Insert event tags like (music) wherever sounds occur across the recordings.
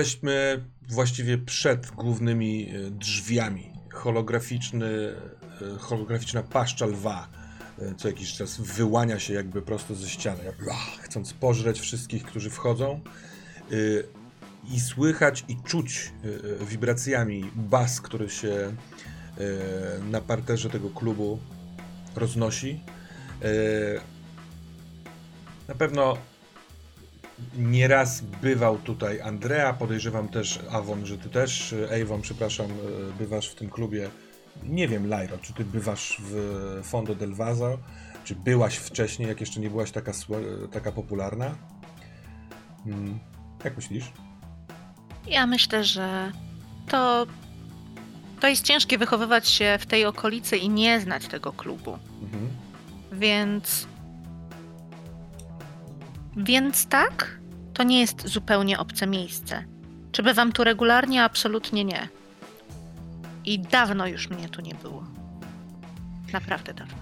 jesteśmy właściwie przed głównymi e, drzwiami. Holograficzny, e, holograficzna paszcza lwa co jakiś czas wyłania się jakby prosto ze ściany, chcąc pożreć wszystkich, którzy wchodzą. I słychać i czuć wibracjami bas, który się na parterze tego klubu roznosi. Na pewno Nieraz bywał tutaj Andrea, podejrzewam też Avon, że ty też, Avon, przepraszam, bywasz w tym klubie. Nie wiem, Lairo, czy ty bywasz w Fondo del Vaso, czy byłaś wcześniej, jak jeszcze nie byłaś taka, taka popularna? Hmm. Jak myślisz? Ja myślę, że to, to jest ciężkie wychowywać się w tej okolicy i nie znać tego klubu. Mhm. Więc więc tak, to nie jest zupełnie obce miejsce. Czy bywam tu regularnie? Absolutnie nie. I dawno już mnie tu nie było. Naprawdę dawno.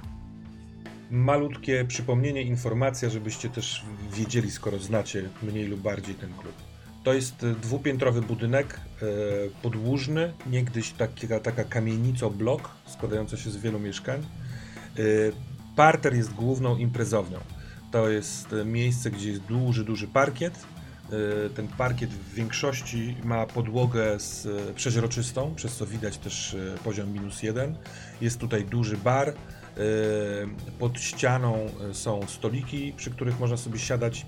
Malutkie przypomnienie, informacja, żebyście też wiedzieli, skoro znacie mniej lub bardziej ten klub. To jest dwupiętrowy budynek e, podłużny, niegdyś taka, taka kamienica-blok składająca się z wielu mieszkań. E, parter jest główną imprezownią. To jest e, miejsce, gdzie jest duży, duży parkiet. E, ten parkiet w większości ma podłogę z e, przeźroczystą, przez co widać też poziom minus jeden. Jest tutaj duży bar. Pod ścianą są stoliki, przy których można sobie siadać,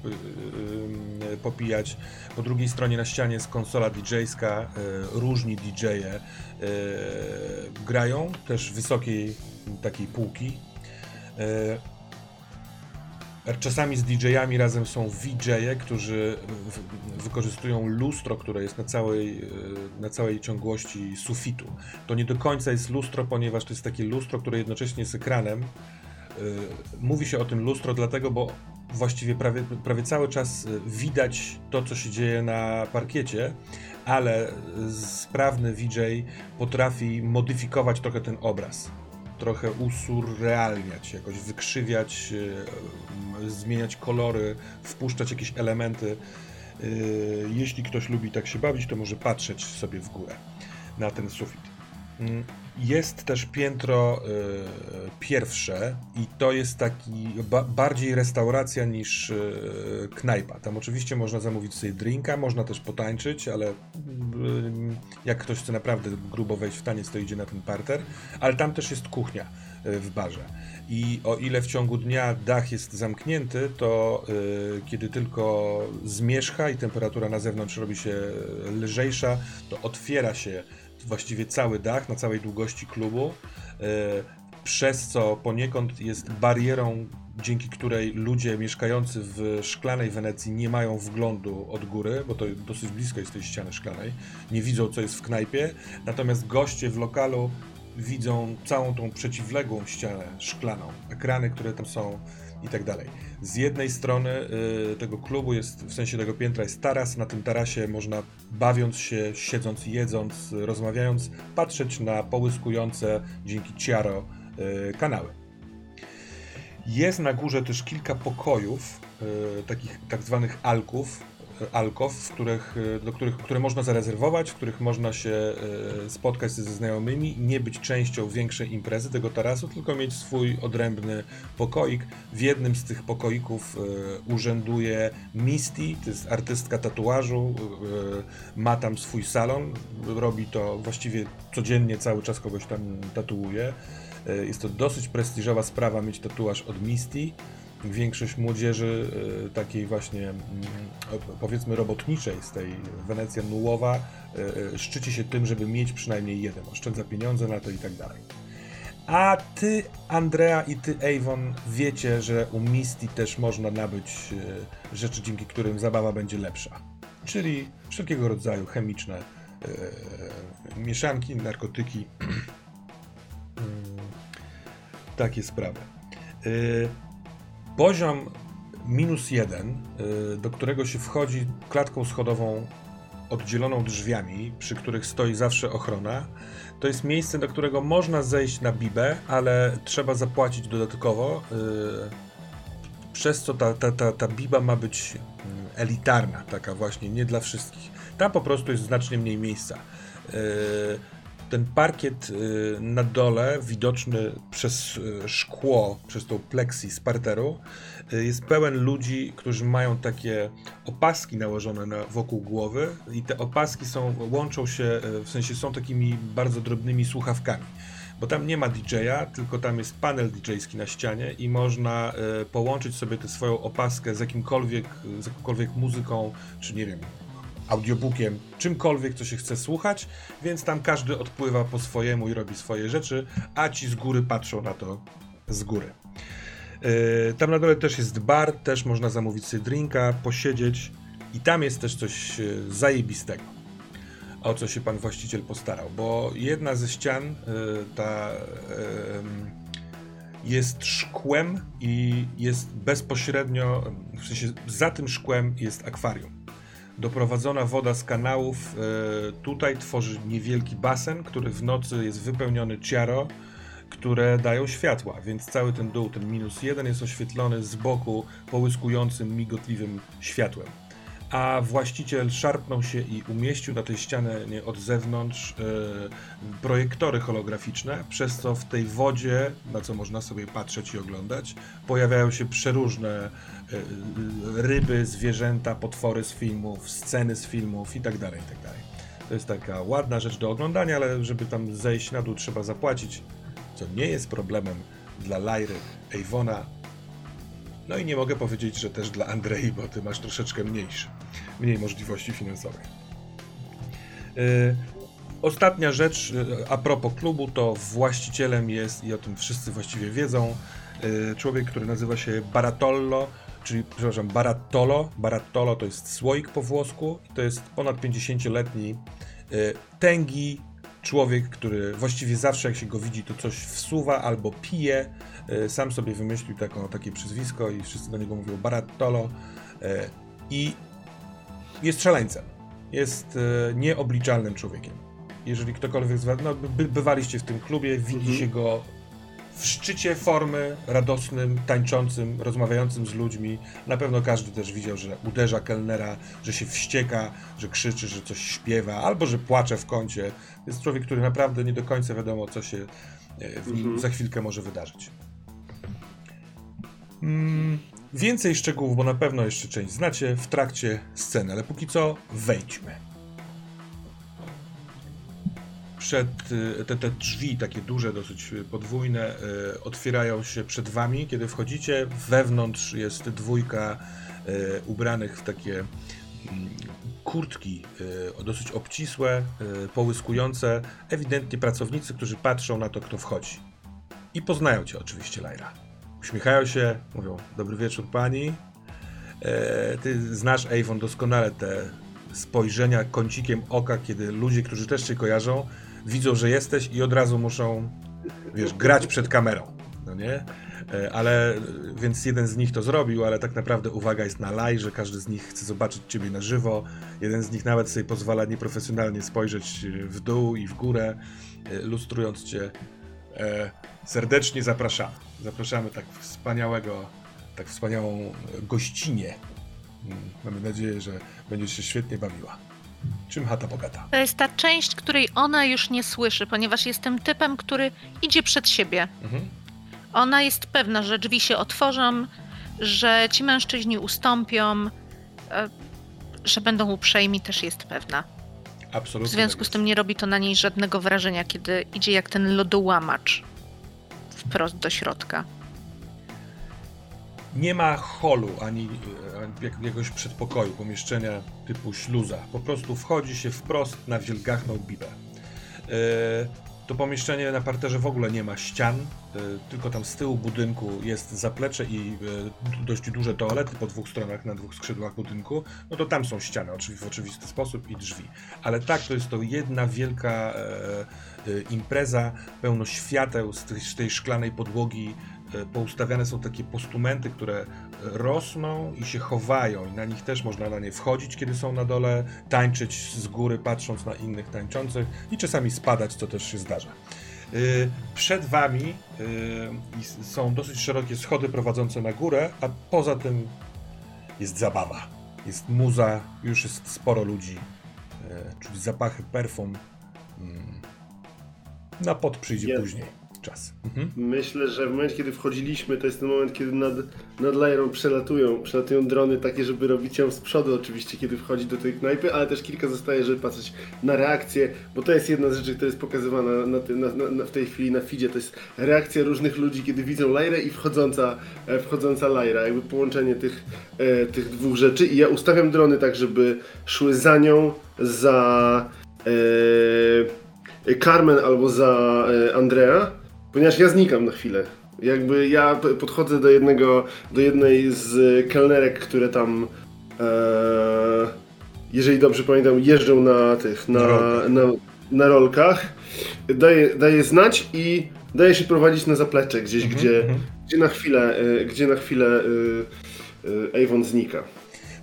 popijać. Po drugiej stronie na ścianie jest konsola DJ-ska. Różni DJ-e grają, też wysokiej takiej półki. Czasami z DJ-ami razem są VJ-e, którzy wykorzystują lustro, które jest na całej, e, na całej ciągłości sufitu. To nie do końca jest lustro, ponieważ to jest takie lustro, które jednocześnie jest ekranem. E, mówi się o tym lustro dlatego, bo właściwie prawie, prawie cały czas widać to, co się dzieje na parkiecie, ale sprawny VJ potrafi modyfikować trochę ten obraz trochę usurrealniać, jakoś wykrzywiać, e, zmieniać kolory, wpuszczać jakieś elementy. E, jeśli ktoś lubi tak się bawić, to może patrzeć sobie w górę na ten sufit. Jest też piętro y, pierwsze i to jest taki ba bardziej restauracja niż y, knajpa. Tam oczywiście można zamówić sobie drinka, można też potańczyć, ale y, jak ktoś chce naprawdę grubo wejść w taniec, to idzie na ten parter. Ale tam też jest kuchnia w barze. I o ile w ciągu dnia dach jest zamknięty, to kiedy tylko zmierzcha i temperatura na zewnątrz robi się lżejsza, to otwiera się właściwie cały dach na całej długości klubu, e, przez co poniekąd jest barierą, dzięki której ludzie mieszkający w szklanej Wenecji nie mają wglądu od góry, bo to dosyć blisko jest tej ściany szklanej, nie widzą co jest w knajpie, natomiast goście w lokalu widzą całą tą przeciwległą ścianę szklaną, ekrany, które tam są i tak dalej. Z jednej strony y, tego klubu jest, w sensie tego piętra jest taras, na tym tarasie można bawiąc się, siedząc, jedząc, rozmawiając, patrzeć na połyskujące dzięki ciaro y, kanały. Jest na górze też kilka pokojów, y, takich tak zwanych alków, alkow, w których, e, do których, które można zarezerwować, w których można się e, spotkać ze znajomymi, nie być częścią większej imprezy tego tarasu, tylko mieć swój odrębny pokoik. W jednym z tych pokoików e, urzęduje Misty, to jest artystka tatuażu, ma tam swój salon, robi to właściwie codziennie, cały czas kogoś tam tatuuje. Jest to dosyć prestiżowa sprawa mieć tatuaż od Misty większość młodzieży e, takiej właśnie mm, powiedzmy robotniczej z tej Wenecja Nułowa e, e, szczyci się tym, żeby mieć przynajmniej jeden, oszczędza pieniądze na to i tak dalej. A ty, Andrea i ty, Avon, wiecie, że u Misty też można nabyć rzeczy, dzięki którym zabawa będzie lepsza. Czyli wszelkiego rodzaju chemiczne e, mieszanki, narkotyki, (clears throat) mm, takie sprawy. E, Poziom minus jeden, y, do którego się wchodzi klatką schodową oddzieloną drzwiami, przy których stoi zawsze ochrona, to jest miejsce, do którego można zejść na bibę, ale trzeba zapłacić dodatkowo, y, przez co ta, ta, ta, ta biba ma być mm, elitarna, taka właśnie, nie dla wszystkich. Tam po prostu jest znacznie mniej miejsca. Ten parkiet na dole, widoczny przez szkło, przez tą pleksji z parteru, jest pełen ludzi, którzy mają takie opaski nałożone na, wokół głowy i te opaski są, łączą się, w sensie są takimi bardzo drobnymi słuchawkami bo tam nie ma DJ-a, tylko tam jest panel DJ-ski na ścianie i można y, połączyć sobie tę swoją opaskę z jakimkolwiek, z jakąkolwiek muzyką, czy nie wiem, audiobookiem, czymkolwiek, co się chce słuchać, więc tam każdy odpływa po swojemu i robi swoje rzeczy, a ci z góry patrzą na to z góry. Yy, tam na dole też jest bar, też można zamówić sobie drinka, posiedzieć i tam jest też coś zajebistego o co się pan właściciel postarał, bo jedna ze ścian, y, ta jest szkłem i jest bezpośrednio, w sensie za tym szkłem jest akwarium. Doprowadzona woda z kanałów y, tutaj tworzy niewielki basen, który w nocy jest wypełniony ciaro, które dają światła, więc cały ten dół, ten minus jeden jest oświetlony z boku połyskującym, migotliwym światłem a właściciel szarpnął się i umieścił na tej ścianie od zewnątrz e, projektory holograficzne, przez co w tej wodzie, na co można sobie patrzeć i oglądać, pojawiają się przeróżne e, ryby, zwierzęta, potwory z filmów, sceny z filmów itd. Tak itd. Tak to jest taka ładna rzecz do oglądania, ale żeby tam zejść na dół trzeba zapłacić, co nie jest problemem dla Lajry Avona, no i nie mogę powiedzieć, że też dla Andrei, bo ty masz troszeczkę mniejsze, mniej możliwości finansowych. Yy, ostatnia rzecz yy, a propos klubu, to właścicielem jest, i o tym wszyscy właściwie wiedzą, yy, człowiek, który nazywa się Baratollo, czyli, przepraszam, Barattolo. Barattolo to jest słoik po włosku to jest ponad 50-letni tęgi człowiek, który właściwie zawsze jak się go widzi, to coś wsuwa albo pije. E, sam sobie wymyślił taką, takie przyzwisko i wszyscy do niego mówią Barattolo. E, I jest szaleńcem. Jest e, nieobliczalnym człowiekiem. Jeżeli ktokolwiek z was, no, by, bywaliście w tym klubie, widzi się go w szczycie formy, radosnym, tańczącym, rozmawiającym z ludźmi. Na pewno każdy też widział, że uderza kelnera, że się wścieka, że krzyczy, że coś śpiewa, albo że płacze w kącie. Jest człowiek, który naprawdę nie do końca wiadomo, co się e, w nim mhm. za chwilkę może wydarzyć. Mm, więcej szczegółów, bo na pewno jeszcze część znacie w trakcie sceny, ale póki co wejdźmy przed y, te, te drzwi, takie duże, dosyć podwójne, y, otwierają się przed wami, kiedy wchodzicie. Wewnątrz jest dwójka ubranych w takie mm, kurtki dosyć obcisłe, połyskujące, ewidentnie pracownicy, którzy patrzą na to, kto wchodzi. I poznają cię oczywiście, Laira. Uśmiechają się, mówią: Dobry wieczór, pani. Ty znasz, Avon, doskonale te spojrzenia kącikiem oka, kiedy ludzie, którzy też się kojarzą, widzą, że jesteś i od razu muszą, wiesz, grać przed kamerą, no nie? E, ale, więc jeden z nich to zrobił, ale tak naprawdę uwaga jest na live, że każdy z nich chce zobaczyć ciebie na żywo. Jeden z nich nawet sobie pozwala nieprofesjonalnie spojrzeć w dół i w górę, e, lustrując cię. E, serdecznie zapraszamy. Zapraszamy tak wspaniałego, tak wspaniałą gościnę. Mm, mamy nadzieję, że będziesz się świetnie bawiła. Czym chata bogata? To jest ta część, której ona już nie słyszy, ponieważ jestem typem, który idzie przed siebie. Mhm. Ona jest pewna, że drzwi się otworzą, że ci mężczyźni ustąpią, e, że będą uprzejmi, też jest pewna. Absolutnie. W związku tak z tym nie robi to na niej żadnego wrażenia, kiedy idzie jak ten lodołamacz wprost do środka. Nie ma holu ani jakiegoś przedpokoju, pomieszczenia typu śluza. Po prostu wchodzi się wprost na wielgachną bibę. E, to pomieszczenie na parterze w ogóle nie ma ścian, e, tylko tam z tyłu budynku jest zaplecze i e, dość duże toalety po dwóch stronach, na dwóch skrzydłach budynku. No to tam są ściany w oczywisty sposób i drzwi. Ale tak, to jest to jedna wielka impreza, pełno świateł z tej szklanej podłogi, E, poustawiane są takie postumenty, które rosną i się chowają i na nich też można na nie wchodzić, kiedy są na dole, tańczyć z góry, patrząc na innych tańczących i czasami spadać, co też się zdarza. E, przed wami e, są dosyć szerokie schody prowadzące na górę, a poza tym jest zabawa. Jest muza, już jest sporo ludzi. czuć zapachy perfum. Mm. Na pot przyjdzie później czas. Mhm. Myślę, że w momencie, kiedy wchodziliśmy, to jest ten moment, kiedy nad, nad lajerą przelatują, przelatują drony takie, żeby robić ją z przodu oczywiście, kiedy wchodzi do tej knajpy, ale też kilka zostaje, żeby patrzeć na reakcję, bo to jest jedna z rzeczy, która jest pokazywana na, ty, na, na, w tej chwili na feedzie, to jest reakcja różnych ludzi, kiedy widzą lajrę i wchodząca, e, wchodząca lajra, jakby połączenie tych, e, tych dwóch rzeczy i ja ustawiam drony tak, żeby szły za nią, za... E, Carmen albo za e, Andrea, Ponieważ ja znikam na chwilę. Jakby ja podchodzę do jednego, do jednej z kelnerek, które tam, e, jeżeli dobrze pamiętam, jeżdżą na tych, na, Na rolkach. na, na rolkach. Daję, daję znać i daję się prowadzić na zaplecze gdzieś, Mhm, gdzie, mhm. gdzie na chwilę, e, gdzie na chwilę e, e, Avon znika.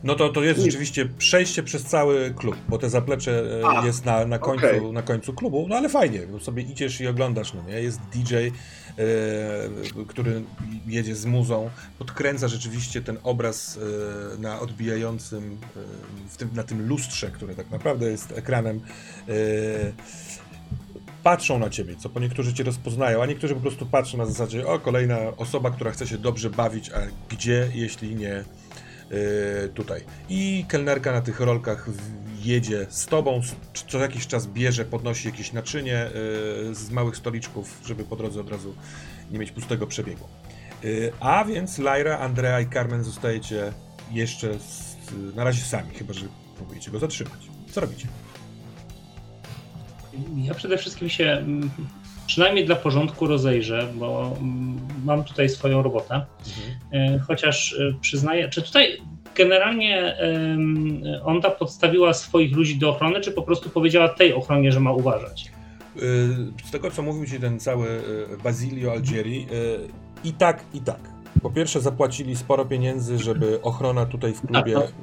No to, to jest rzeczywiście przejście przez cały klub, bo te zaplecze e, A, jest na, na, końcu, okej. na końcu klubu, no ale fajnie, bo sobie idziesz i oglądasz, no nie? Jest DJ, e, który jedzie z muzą, podkręca rzeczywiście ten obraz e, na odbijającym, w tym, na tym lustrze, które tak naprawdę jest ekranem. Patrzą na ciebie, co po niektórzy cię rozpoznają, a niektórzy po prostu patrzą na zasadzie, o, kolejna osoba, która chce się dobrze bawić, a gdzie, jeśli nie yy, tutaj. I kelnerka na tych rolkach jedzie z tobą, co jakiś czas bierze, podnosi jakieś naczynie yy, z małych stoliczków, żeby po drodze od razu nie mieć pustego przebiegu. Yy, a więc Lyra, Andrea i Carmen zostajecie jeszcze z, na razie sami, chyba że próbujecie go zatrzymać. Co robicie? Ja przede wszystkim się mm, przynajmniej dla porządku rozejrzę, bo mm, mam tutaj swoją robotę. E, Chociaż e, przyznaję, czy tutaj generalnie Onda podstawiła swoich ludzi do ochrony, czy po prostu powiedziała tej ochronie, że ma uważać? Yy, Z tego, co mówił ci ten cały Basilio Algieri, i tak, i tak. Po pierwsze, zapłacili sporo pieniędzy, żeby ochrona tutaj w klubie Tak,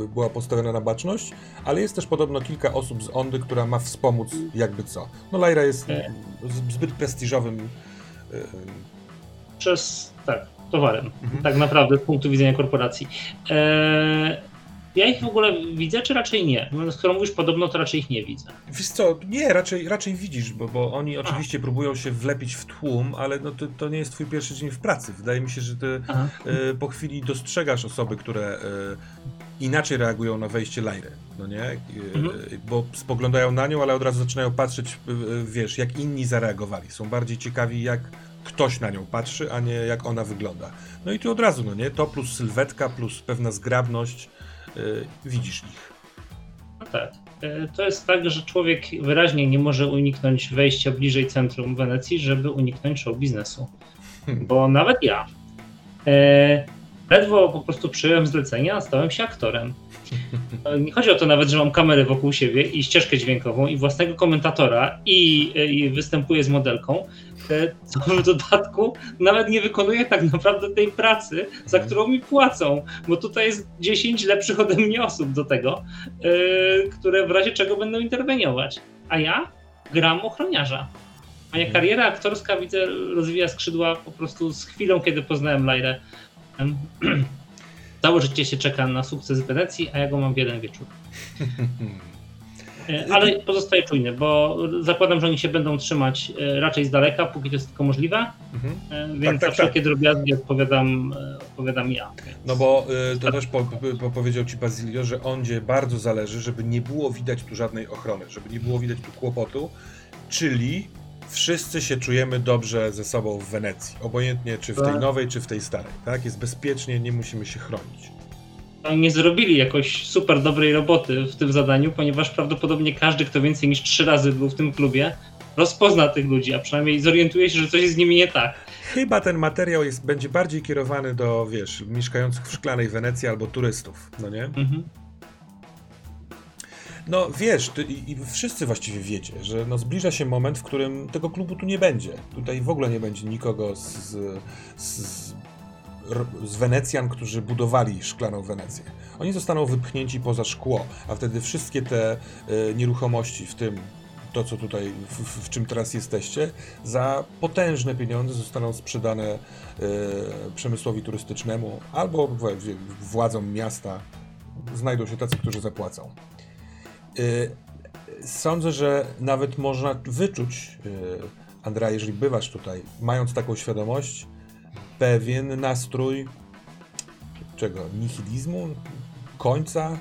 yy, była postawiona na baczność, ale jest też podobno kilka osób z Ondy, która ma wspomóc jakby co. No Lyra jest E. zbyt prestiżowym yy, Przez, tak, towarem, Mhm. tak naprawdę z punktu widzenia korporacji. E, ja ich w ogóle widzę, czy raczej nie? Skoro mówisz podobno, to raczej ich nie widzę. Wiesz co, nie, raczej, raczej widzisz, bo, bo oni oczywiście próbują się wlepić w tłum, ale no to, to nie jest twój pierwszy dzień w pracy. Wydaje mi się, że ty e, po chwili dostrzegasz osoby, które e, inaczej reagują na wejście Lajry, no nie? E, Mhm. Bo spoglądają na nią, ale od razu zaczynają patrzeć, wiesz, jak inni zareagowali. Są bardziej ciekawi, jak ktoś na nią patrzy, a nie jak ona wygląda. No i tu od razu, no nie? To plus sylwetka, plus pewna zgrabność, widzisz ich. No tak. E, To jest tak, że człowiek wyraźnie nie może uniknąć wejścia bliżej centrum Wenecji, żeby uniknąć show biznesu. Hmm. Bo nawet ja e, ledwo po prostu przyjąłem zlecenia, a stałem się aktorem. Nie chodzi o to nawet, że mam kamerę wokół siebie i ścieżkę dźwiękową i własnego komentatora i, i występuję z modelką, co w dodatku nawet nie wykonuję tak naprawdę tej pracy, za Mhm. którą mi płacą, bo tutaj jest 10 lepszych ode mnie osób do tego, e, które w razie czego będą interweniować. A ja gram ochroniarza. Moja Mhm. kariera aktorska, widzę, rozwija skrzydła po prostu z chwilą, kiedy poznałem Lajrę. Em, (clears throat) Całe życie się czeka na sukces w Wenecji, a ja go mam w jeden wieczór. (laughs) E, Ale pozostaję czujny, bo zakładam, że oni się będą trzymać e, raczej z daleka, póki to jest tylko możliwe, Mhm. e, więc tak, za wszelkie drobiazgi odpowiadam, odpowiadam ja. No bo to też po, po, powiedział ci Bazilio, że ondzie bardzo zależy, żeby nie było widać tu żadnej ochrony, żeby nie było widać tu kłopotu, czyli wszyscy się czujemy dobrze ze sobą w Wenecji, obojętnie czy w tej Tak. nowej, czy w tej starej, tak? Jest bezpiecznie, nie musimy się chronić. Nie zrobili jakoś super dobrej roboty w tym zadaniu, ponieważ prawdopodobnie każdy, kto więcej niż trzy razy był w tym klubie, rozpozna tych ludzi, a przynajmniej zorientuje się, że coś jest z nimi nie tak. Chyba ten materiał jest, będzie bardziej kierowany do, wiesz, mieszkających w szklanej Wenecji albo turystów, no nie? Mhm. No wiesz, ty, i, i wszyscy właściwie wiecie, że no, zbliża się moment, w którym tego klubu tu nie będzie. Tutaj w ogóle nie będzie nikogo z, z, z, z Wenecjan, którzy budowali szklaną Wenecję. Oni zostaną wypchnięci poza szkło, a wtedy wszystkie te e, nieruchomości, w tym to, co tutaj, w, w, w czym teraz jesteście, za potężne pieniądze zostaną sprzedane e, przemysłowi turystycznemu albo w, władzom miasta. Znajdą się tacy, którzy zapłacą. Y, Sądzę, że nawet można wyczuć, y, Andrea, jeżeli bywasz tutaj, mając taką świadomość, pewien nastrój czego? Nihilizmu? Końca?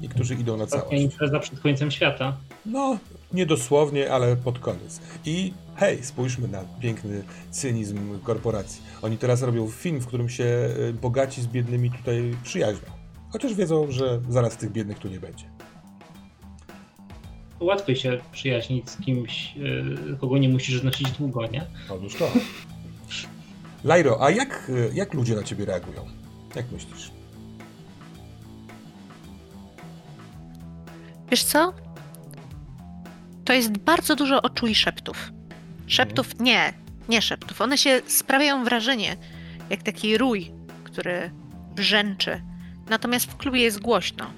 Niektórzy idą na całość. impreza przed końcem świata. No, nie dosłownie, ale pod koniec. I hej, spójrzmy na piękny cynizm korporacji. Oni teraz robią film, w którym się y, bogaci z biednymi tutaj przyjaźnią. Chociaż wiedzą, że zaraz tych biednych tu nie będzie. Łatwiej się przyjaźnić z kimś, yy, kogo nie musisz znosić długo, nie? Otóż to. Lajro, a jak, y, jak ludzie na ciebie reagują? Jak myślisz? Wiesz co? To jest bardzo dużo oczu i szeptów. Szeptów nie, nie szeptów. One się sprawiają wrażenie, jak taki rój, który brzęczy. Natomiast w klubie jest głośno,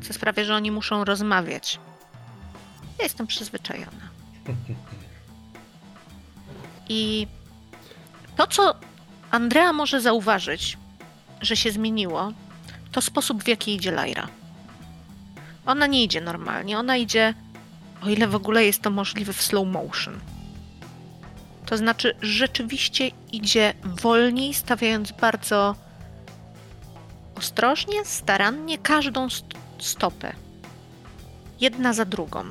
co sprawia, że oni muszą rozmawiać. Ja jestem przyzwyczajona. (laughs) I to, co Andrea może zauważyć, że się zmieniło, to sposób, w jaki idzie Lyra. Ona nie idzie normalnie, ona idzie, o ile w ogóle jest to możliwe, w slow motion. To znaczy, rzeczywiście idzie wolniej, stawiając bardzo ostrożnie, starannie każdą st- stopę. Jedna za drugą.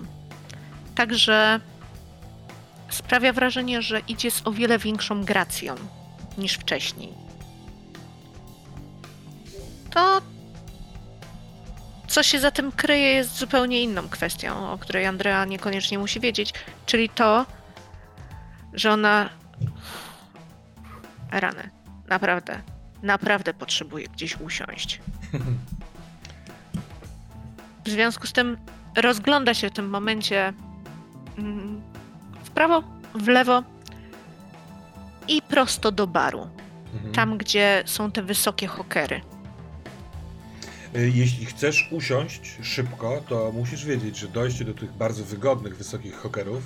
Także sprawia wrażenie, że idzie z o wiele większą gracją niż wcześniej. To co się za tym kryje, jest zupełnie inną kwestią, o której Andrea niekoniecznie musi wiedzieć, czyli to, że ona. Rany. Naprawdę. Naprawdę potrzebuje gdzieś usiąść. (laughs) W związku z tym rozgląda się w tym momencie mm, prawo, w lewo i prosto do baru. Mhm. Tam, gdzie są te wysokie hokery. Y, Jeśli chcesz usiąść szybko, to musisz wiedzieć, że dojście do tych bardzo wygodnych, wysokich hokerów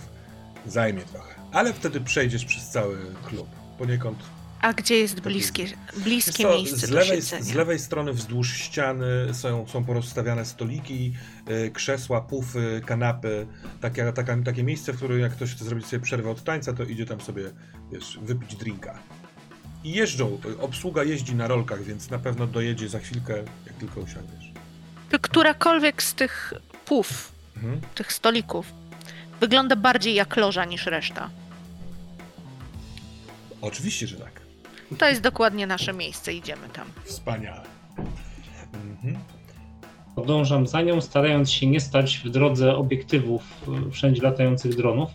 zajmie trochę. Ale wtedy przejdziesz przez cały klub. Poniekąd. A gdzie jest bliskie, bliskie co, miejsce z, lewej, z lewej strony wzdłuż ściany są, są porozstawiane stoliki, y, krzesła, pufy, kanapy. Takie, takie miejsce, w którym jak ktoś chce zrobić sobie przerwę od tańca, to idzie tam sobie, wiesz, wypić drinka. I jeżdżą, obsługa jeździ na rolkach, więc na pewno dojedzie za chwilkę, jak tylko usiądziesz. Czy którakolwiek z tych puf, Mhm. tych stolików, wygląda bardziej jak loża niż reszta? Oczywiście, że tak. To jest dokładnie nasze miejsce, idziemy tam. Wspaniale. Mhm. Podążam za nią, starając się nie stać w drodze obiektywów y, wszędzie latających dronów.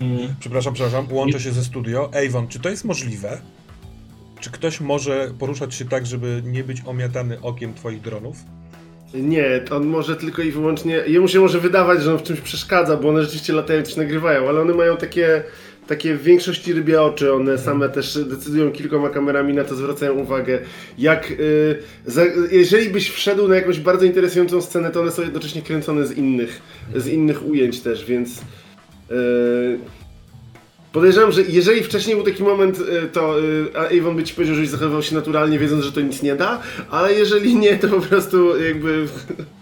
Mm, Przepraszam, przepraszam, łączę się ze studio. Avon, czy to jest możliwe? Czy ktoś może poruszać się tak, żeby nie być omiatany okiem twoich dronów? Nie, on może tylko i wyłącznie. Jemu się może wydawać, że on w czymś przeszkadza, bo one rzeczywiście latają coś nagrywają, ale one mają takie. Takie w większości rybie oczy, one same też decydują kilkoma kamerami, na to zwracają uwagę. Jak, y, za, jeżeli byś wszedł na jakąś bardzo interesującą scenę, to one są jednocześnie kręcone z innych, z innych ujęć też, więc y, podejrzewam, że jeżeli wcześniej był taki moment, y, to y, Avon by ci powiedział, żebyś zachowywał się naturalnie, wiedząc, że to nic nie da, ale jeżeli nie, to po prostu jakby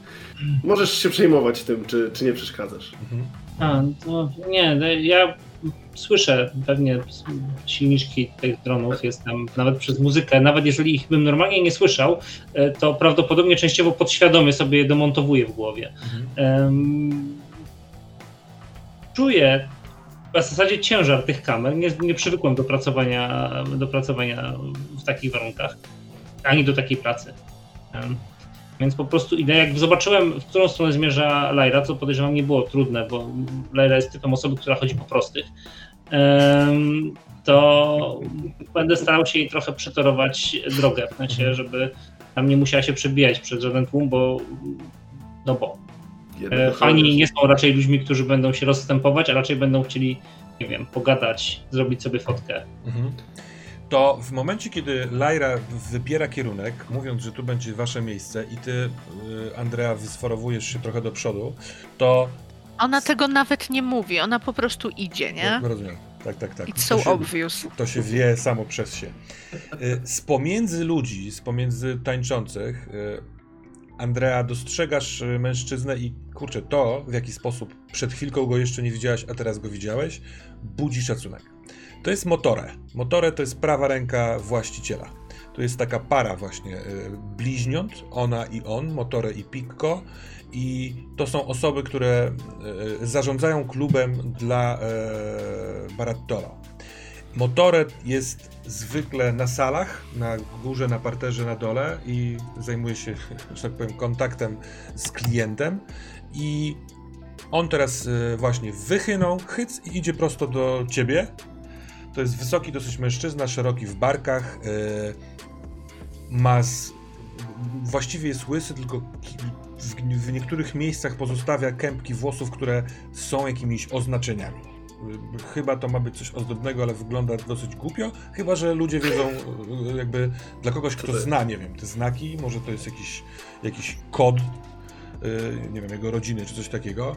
(laughs) możesz się przejmować tym, czy, czy nie przeszkadzasz. A, to nie, no, ja słyszę pewnie silniczki tych dronów, jestem nawet przez muzykę, nawet jeżeli ich bym normalnie nie słyszał, e, to prawdopodobnie częściowo podświadomie sobie je demontowuję w głowie. Em, czuję w zasadzie ciężar tych kamer, nie, nie przywykłem do pracowania, do pracowania w takich warunkach, ani do takiej pracy. Więc po prostu idę, jak zobaczyłem, w którą stronę zmierza Lyra, co podejrzewam nie było trudne, bo Lyra jest typem osoby, która chodzi po prostych, to będę starał się jej trochę przetorować drogę, w sensie, żeby tam nie musiała się przebijać przez żaden tłum, bo no bo e, fani nie są raczej ludźmi, którzy będą się rozstępować, a raczej będą chcieli, nie wiem, pogadać, zrobić sobie fotkę. Mhm. To w momencie, kiedy Lyra wybiera kierunek, mówiąc, że tu będzie wasze miejsce i ty, y, Andrea, wysforowujesz się trochę do przodu, to... Ona tego nawet nie mówi, ona po prostu idzie, nie? No, rozumiem. Tak, tak, tak. It's To so się- obvious. To się wie samo przez się. Y, Z pomiędzy ludzi, z pomiędzy tańczących, y, Andrea, dostrzegasz mężczyznę i kurczę, to w jaki sposób przed chwilką go jeszcze nie widziałaś, a teraz go widziałeś, budzi szacunek. To jest Motore. Motore to jest prawa ręka właściciela. To jest taka para właśnie y, bliźniąt, ona i on, Motore i Pikko. I to są osoby, które y, zarządzają klubem dla y, Barattolo. Motoret jest zwykle na salach, na górze, na parterze, na dole i zajmuje się, (laughs) że tak powiem, kontaktem z klientem. I on teraz y, właśnie wychynął, chyc i idzie prosto do ciebie. To jest wysoki dosyć mężczyzna, szeroki w barkach. y, Ma. Z, właściwie jest łysy, tylko w, niektórych miejscach pozostawia kępki włosów, które są jakimiś oznaczeniami. Y, Chyba to ma być coś ozdobnego, ale wygląda dosyć głupio. Chyba, że ludzie wiedzą, y, jakby dla kogoś, kto zna, nie wiem, te znaki, może to jest jakiś, jakiś kod, nie wiem, jego rodziny czy coś takiego.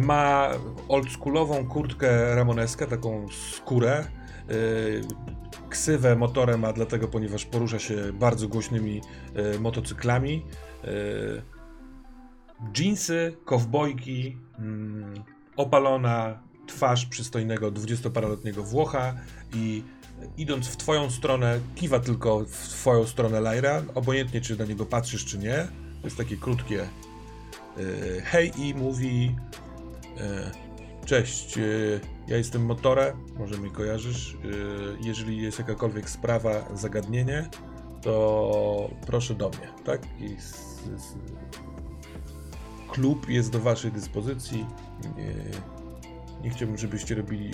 Ma oldschoolową kurtkę ramoneskę, taką skórę. Y, Ksywę motorem ma dlatego, ponieważ porusza się bardzo głośnymi y, motocyklami. Jeansy, kowbojki, mm, opalona twarz przystojnego dwudziestoparoletniego Włocha i idąc w twoją stronę, kiwa tylko w twoją stronę Lyra, obojętnie czy na niego patrzysz czy nie. To jest takie krótkie y, hej i mówi cześć, ja jestem Motore, może mnie kojarzysz. Y, jeżeli jest jakakolwiek sprawa, zagadnienie, to proszę do mnie, tak? I z, z, klub jest do waszej dyspozycji. Nie, nie chciałbym, żebyście robili,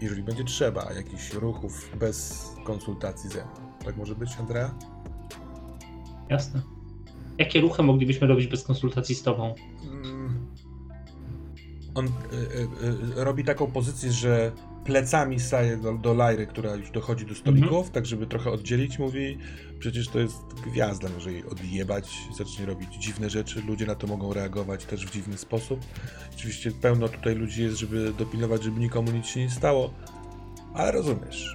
jeżeli będzie trzeba, jakichś ruchów bez konsultacji ze mną. Tak może być, Andrea? Jasne. Jakie ruchy moglibyśmy robić bez konsultacji z tobą? Mm. On y, y, y, robi taką pozycję, że plecami staje do, do Lajry, która już dochodzi do stolików, tak żeby trochę oddzielić, mówi, przecież to jest gwiazda, może jej odjebać, zacznie robić dziwne rzeczy, ludzie na to mogą reagować też w dziwny sposób. Oczywiście pełno tutaj ludzi jest, żeby dopilnować, żeby nikomu nic się nie stało, ale rozumiesz.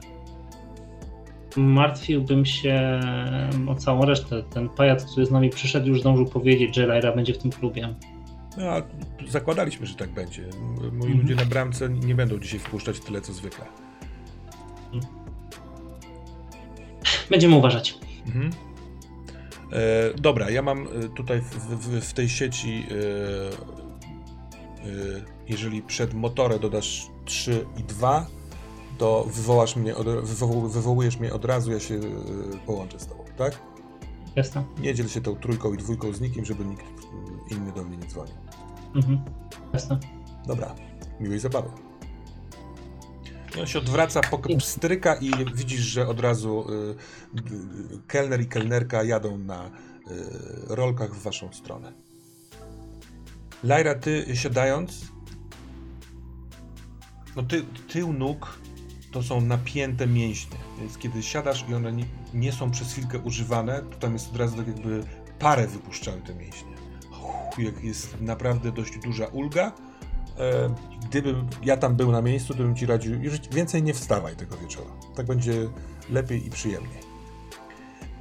Martwiłbym się o całą resztę. Ten pajac, który z nami przyszedł, już zdążył powiedzieć, że Lyra będzie w tym klubie. No, a zakładaliśmy, że tak będzie. Moi Mhm. ludzie na bramce nie będą dzisiaj wpuszczać tyle, co zwykle. Będziemy uważać. Mhm. E, dobra, ja mam e, tutaj w, w, w tej sieci, e, e, jeżeli przed motorem dodasz 3 i 2, to wywołasz mnie, od, wywoł, wywołujesz mnie od razu, ja się e, połączę z tobą, tak? Jasne. Nie dziel się tą trójką i dwójką z nikim, żeby nikt mm, inny do mnie nie dzwonił. Mhm. Jasne. Dobra, miłej zabawy. I on się odwraca, pok- stryka i widzisz, że od razu y, y, kelner i kelnerka jadą na y, rolkach w waszą stronę. Lajra, ty siadając, no ty, tył nóg to są napięte mięśnie, więc kiedy siadasz i one nie, nie są przez chwilkę używane, to tam jest od razu tak jakby parę wypuszczały te mięśnie. Jak jest naprawdę dość duża ulga, E, Gdybym ja tam był na miejscu, to bym ci radził, już więcej nie wstawaj tego wieczora. Tak będzie lepiej i przyjemniej.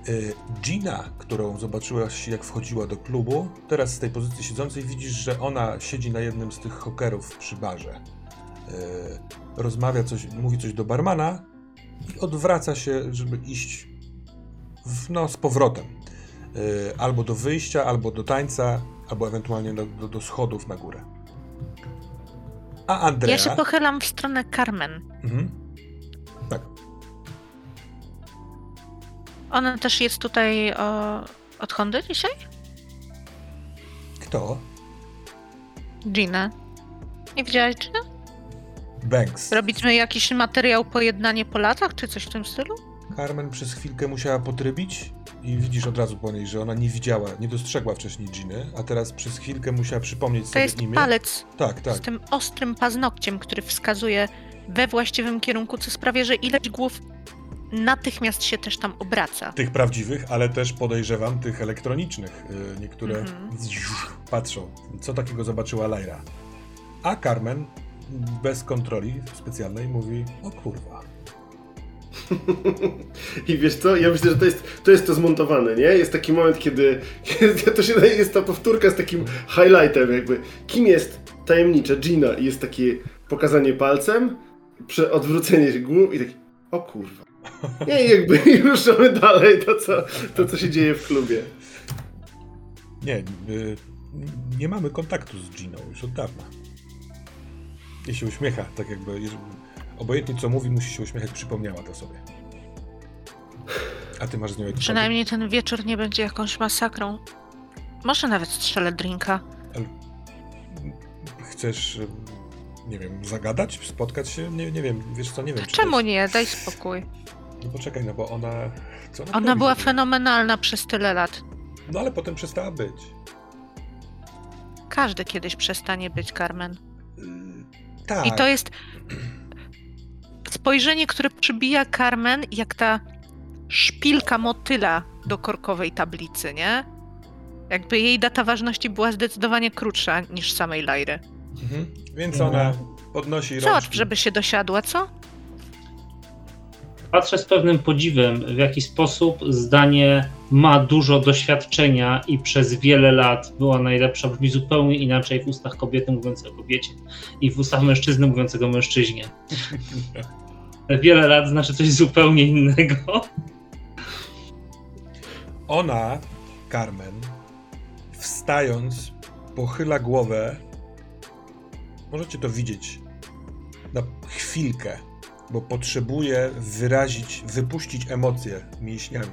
E, Gina, którą zobaczyłaś jak wchodziła do klubu, teraz z tej pozycji siedzącej widzisz, że ona siedzi na jednym z tych hokerów przy barze. E, Rozmawia coś, mówi coś do barmana i odwraca się, żeby iść w, no, z powrotem. Albo do wyjścia, albo do tańca, albo ewentualnie do, do, do schodów na górę. A Andrea... Ja się pochylam w stronę Carmen. Mhm. Tak. Ona też jest tutaj o, od Hondy dzisiaj? Kto? Gina. Nie widziałaś Gina? Banks. Robimy jakiś materiał pojednanie po latach, czy coś w tym stylu? Carmen przez chwilkę musiała potrybić i widzisz od razu po niej, że ona nie widziała, nie dostrzegła wcześniej Giny, a teraz przez chwilkę musiała przypomnieć To sobie jest imię. palec Tak, tak. z tym ostrym paznokciem, który wskazuje we właściwym kierunku, co sprawia, że ilość głów natychmiast się też tam obraca. Tych prawdziwych, ale też podejrzewam tych elektronicznych. Yy, Niektóre Mhm. patrzą, co takiego zobaczyła Lyra. A Carmen bez kontroli specjalnej mówi, o kurwa. (laughs) I wiesz co, ja myślę, że to jest to, jest to zmontowane, nie? Jest taki moment, kiedy, kiedy to się jest ta powtórka z takim highlightem jakby. Kim jest tajemnicza Gina? I jest takie pokazanie palcem, prze, odwrócenie się głów i taki, o kurwa. Nie, jakby (laughs) ruszamy dalej to co, to, co się dzieje w klubie. Nie, y, nie mamy kontaktu z Giną już od dawna. I się uśmiecha, tak jakby, obojętnie co mówi, musi się uśmiechać, przypomniała to sobie. A ty masz z nią jakiś Przynajmniej ten wieczór nie będzie jakąś masakrą. Może nawet strzelę drinka. Ale chcesz, nie wiem, zagadać, spotkać się? Nie, nie wiem, wiesz co, nie wiem. Czemu jest... nie? Daj spokój. No poczekaj, no bo ona... Co ona ona była fenomenalna przez tyle lat. No ale potem przestała być. Każdy kiedyś przestanie być, Carmen. Yy, tak. I to jest spojrzenie, które przybija Carmen jak ta szpilka motyla do korkowej tablicy, nie? Jakby jej data ważności była zdecydowanie krótsza niż samej Lajry. Mhm. Więc ona podnosi rączki. Zobacz, żeby się dosiadła, co? Patrzę z pewnym podziwem, w jaki sposób zdanie ma dużo doświadczenia i przez wiele lat była najlepsza, brzmi zupełnie inaczej w ustach kobiety mówiącej o kobiecie i w ustach mężczyzny mówiącego o mężczyźnie. (laughs) wiele lat znaczy coś zupełnie innego. Ona, Carmen, wstając, pochyla głowę. Możecie to widzieć na chwilkę, bo potrzebuje wyrazić, wypuścić emocje mięśniami,